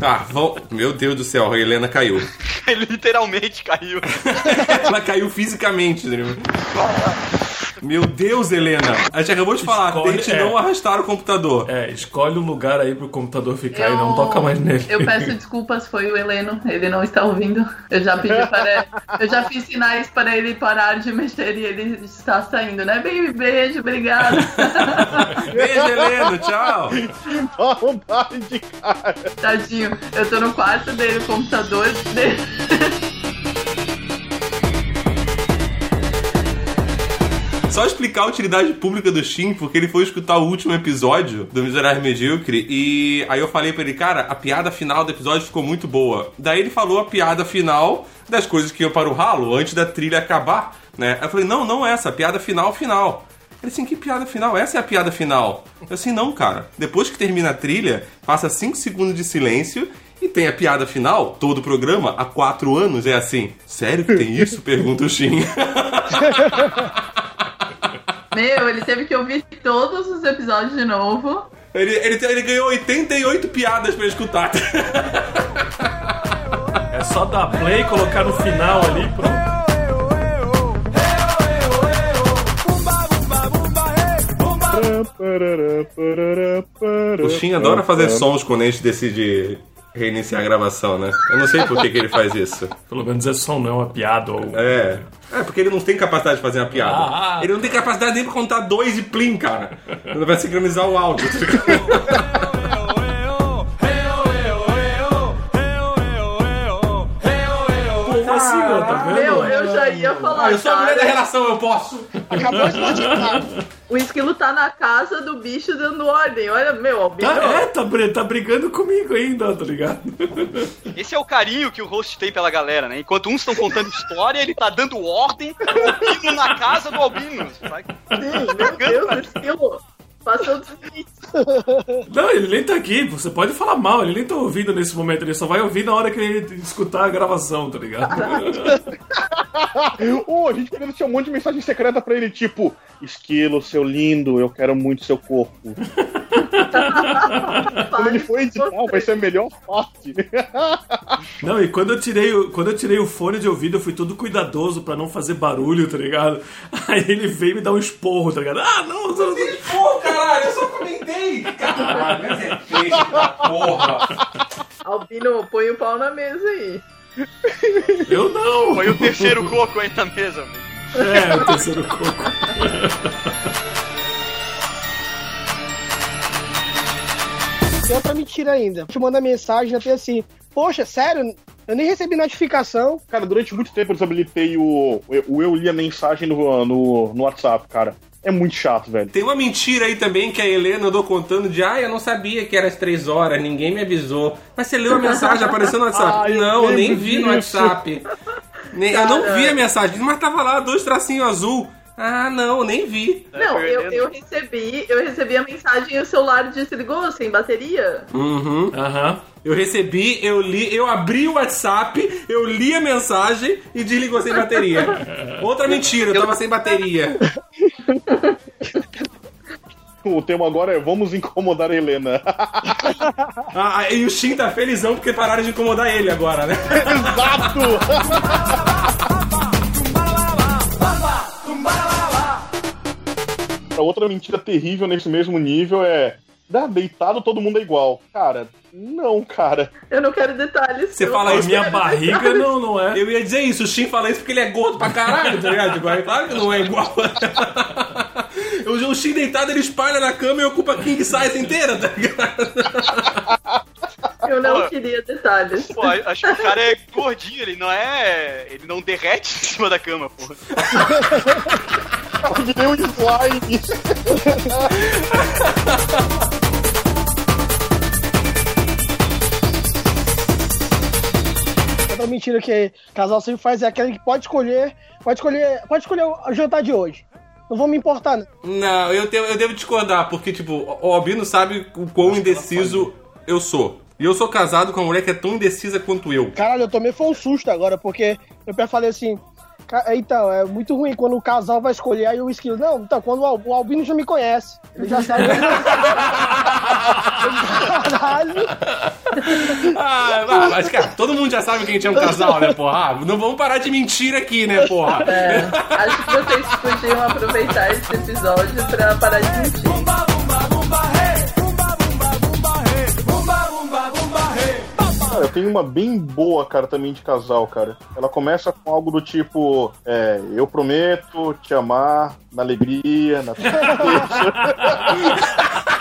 Tá, vou... meu Deus do céu, a Helena caiu. (laughs) Ele literalmente caiu. (laughs) Ela caiu fisicamente, né? (laughs) Meu Deus, Helena! A gente acabou de falar, Escolhe- tente é. não arrastar o computador. É, escolhe um lugar aí pro computador ficar e não toca mais nele. Eu peço (laughs) desculpas, foi o Heleno, ele não está ouvindo. Eu já pedi para eu já fiz sinais para ele parar de mexer e ele está saindo, né? Bem, beijo, obrigado. (laughs) Beijo, Heleno, tchau! Vontade cara. Tadinho, eu tô no quarto dele, o computador dele. Só explicar a utilidade pública do Shin, porque ele foi escutar o último episódio do Miserável Medíocre e aí eu falei pra ele, cara, a piada final do episódio ficou muito boa. Daí ele falou a piada final das coisas que iam para o ralo antes da trilha acabar, né? Aí eu falei, não, não essa, a piada final, final. Ele assim, que piada final? Essa é a piada final. Eu assim, não, cara. Depois que termina a trilha, passa 5 segundos de silêncio E tem a piada final, todo o programa, há quatro anos, é assim. Sério que tem isso? Pergunta o Shin. (laughs) Meu, ele teve que ouvir todos os episódios de novo. Ele, ele, ele ganhou 88 piadas pra escutar. É só dar play, colocar no final ali, pronto. O Shin adora fazer sons quando a gente decide reiniciar a gravação, né? Eu não sei por que, que ele faz isso. (laughs) Pelo menos é som, não é uma piada ou. É. É, porque ele não tem capacidade de fazer uma piada. Ah, ah. Ele não tem capacidade nem pra contar dois e plim, cara. Ele vai sincronizar o áudio. assim, ó, tá vendo? Meu, eu já ia falar. Ah, eu sou a mulher da relação, eu posso. Acabou de notificar. O esquilo tá na casa do bicho dando ordem. Olha, meu, Albino. Tá, é, tá, br- tá brigando comigo ainda, tá ligado? (laughs) Esse é o carinho que o host tem pela galera, né? Enquanto uns estão contando história, ele tá dando ordem Albino na casa do Albino. Sim, meu Deus, o esquilo passou dos limites. Não, ele nem tá aqui. Você pode falar mal, ele nem tá ouvindo nesse momento. Ele só vai ouvir na hora que ele escutar a gravação, tá ligado? (laughs) Ô, a gente poderia deixar um monte de mensagem secreta pra ele, tipo, esquilo, seu lindo, eu quero muito seu corpo. (laughs) Quando ele for editar, vai ser a melhor parte. (laughs) Não, e quando eu tirei o, quando eu tirei o fone de ouvido, eu fui todo cuidadoso pra não fazer barulho, tá ligado? Aí ele veio me dar um esporro, tá ligado? Ah, não, você não Pô, caralho, eu só comentei. Caralho, mas é peixe da porra. Albino, põe o pau na mesa aí. Eu não! Foi o terceiro coco aí na mesa, velho. É, o terceiro coco. Tem outra mentira ainda. Te manda mensagem até assim. Poxa, sério? Eu nem recebi notificação. Cara, durante muito tempo eu desabilitei o, o eu li a mensagem no, no, no WhatsApp, cara. É muito chato, velho. Tem uma mentira aí também que a Helena andou contando de ah, eu não sabia que era às três horas, ninguém me avisou. Mas você leu a mensagem, apareceu no (laughs) WhatsApp. Ah, eu não, eu nem vi no. WhatsApp. Nem- eu não vi a mensagem, mas tava lá, dois tracinhos azul. Ah, não, eu nem vi. Não, eu, eu recebi, eu recebi a mensagem e o celular desligou sem bateria. Uhum. Aham. Eu recebi, eu li, eu abri o WhatsApp, eu li a mensagem e desligou sem bateria. (laughs) Outra mentira, eu tava sem bateria. (laughs) O tema agora é Vamos incomodar a Helena. (laughs) Ah, e o Shin tá felizão porque pararam de incomodar ele agora, né? (laughs) Exato! A outra mentira terrível nesse mesmo nível é. Ah, deitado todo mundo é igual. Cara, não, cara. Eu não quero detalhes. Você fala isso, Minha barriga detalhes. não, não é. Eu ia dizer isso, o Shin fala isso porque ele é gordo pra caralho, tá ligado? Tipo, Claro que não é igual. (laughs) O o Shin deitado, ele espalha na cama e ocupa a king size inteira, tá ligado? Eu não Pô. queria detalhes. Pô, acho que o cara é gordinho, ele não é. Ele não derrete em cima da cama, pô. Virei um slime. Outra mentira que casal sempre faz é aquela que pode escolher. Pode escolher. Pode escolher o jantar de hoje. Não vou me importar, não. Não, eu, tenho- eu devo discordar, porque, tipo, o Albino sabe o quão indeciso eu sou. E eu sou casado com uma mulher que é tão indecisa quanto eu. Caralho, eu tomei foi um susto agora, porque eu falei assim. "Ca- Então, é muito ruim quando o casal vai escolher aí o esquilo. Não, então, quando o Al- o Albino já me conhece. Ele já sabe. (laughs) Caralho. Ah, mas, cara, todo mundo já sabe que a gente é um casal, né, porra? Ah, não vamos parar de mentir aqui, né, porra? É, acho que vocês podiam aproveitar esse episódio pra parar de mentir. Cara, eu tenho uma bem boa, cara, também de casal, cara. Ela começa com algo do tipo: é, Eu prometo te amar na alegria, na tristeza, (laughs)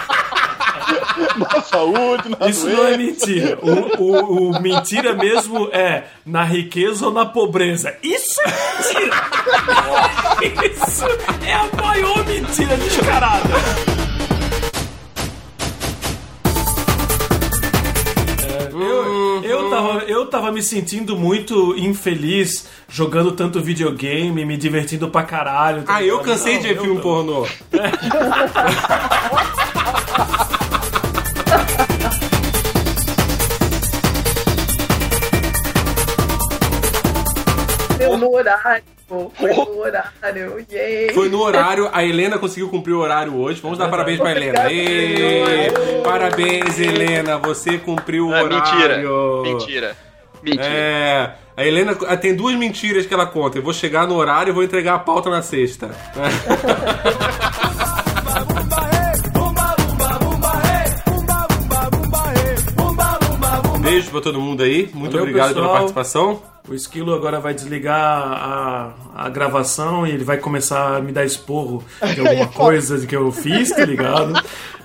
na saúde, na Isso não é doença. mentira. O, o- o mentira mesmo é na riqueza ou na pobreza. Isso é mentira! Isso é a maior mentira descarada. É, Eu, eu, tava, eu tava me sentindo muito infeliz jogando tanto videogame, me divertindo pra caralho. tá Ah, eu cansei Não, de ver filme pornô. (laughs) no horário. Foi no horário. Yay. Foi no horário, a Helena conseguiu cumprir o horário hoje. Vamos dar parabéns pra Helena. Parabéns, Helena, você cumpriu o É, horário. mentira. Mentira. Mentira. É, a Helena tem duas mentiras que ela conta. Eu vou chegar no horário e vou entregar a pauta na sexta. (laughs) Beijo pra todo mundo aí. Muito Valeu, obrigado pela pessoal. participação. O Esquilo agora vai desligar a, a gravação e ele vai começar a me dar esporro de alguma (laughs) coisa que eu fiz, tá ligado?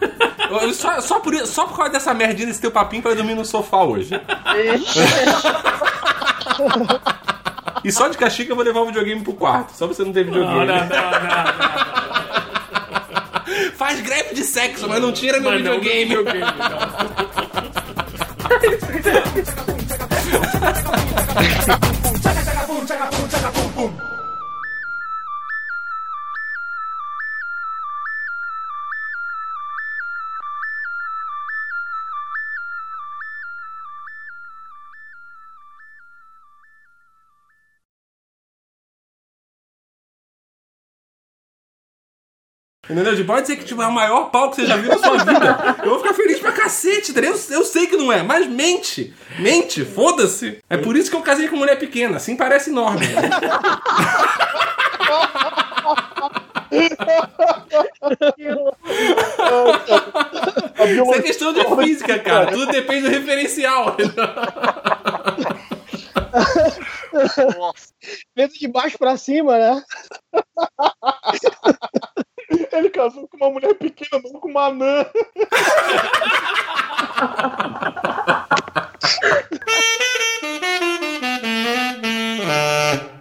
(laughs) Só, só por, isso- só por causa dessa merdinha desse teu papinho pra eu dormir no sofá hoje. (laughs) E só de castigo eu vou levar o videogame pro quarto. Só pra você não ter videogame. Não, não, não, Faz greve de sexo, mas não tira meu Mas não, videogame. 하시죠. Entendeu? De pode ser que tipo, é o maior pau que você já viu na sua vida. Eu vou ficar feliz pra cacete, entendeu? Eu, eu sei que não é, mas mente. Mente, foda-se. É por isso que eu casei com mulher pequena. Assim parece enorme. (laughs) Isso é questão de física, cara. Tudo depende do referencial. (laughs) Vendo de baixo pra cima, né? (laughs) Ele casou com uma mulher pequena, não com uma anã. (laughs)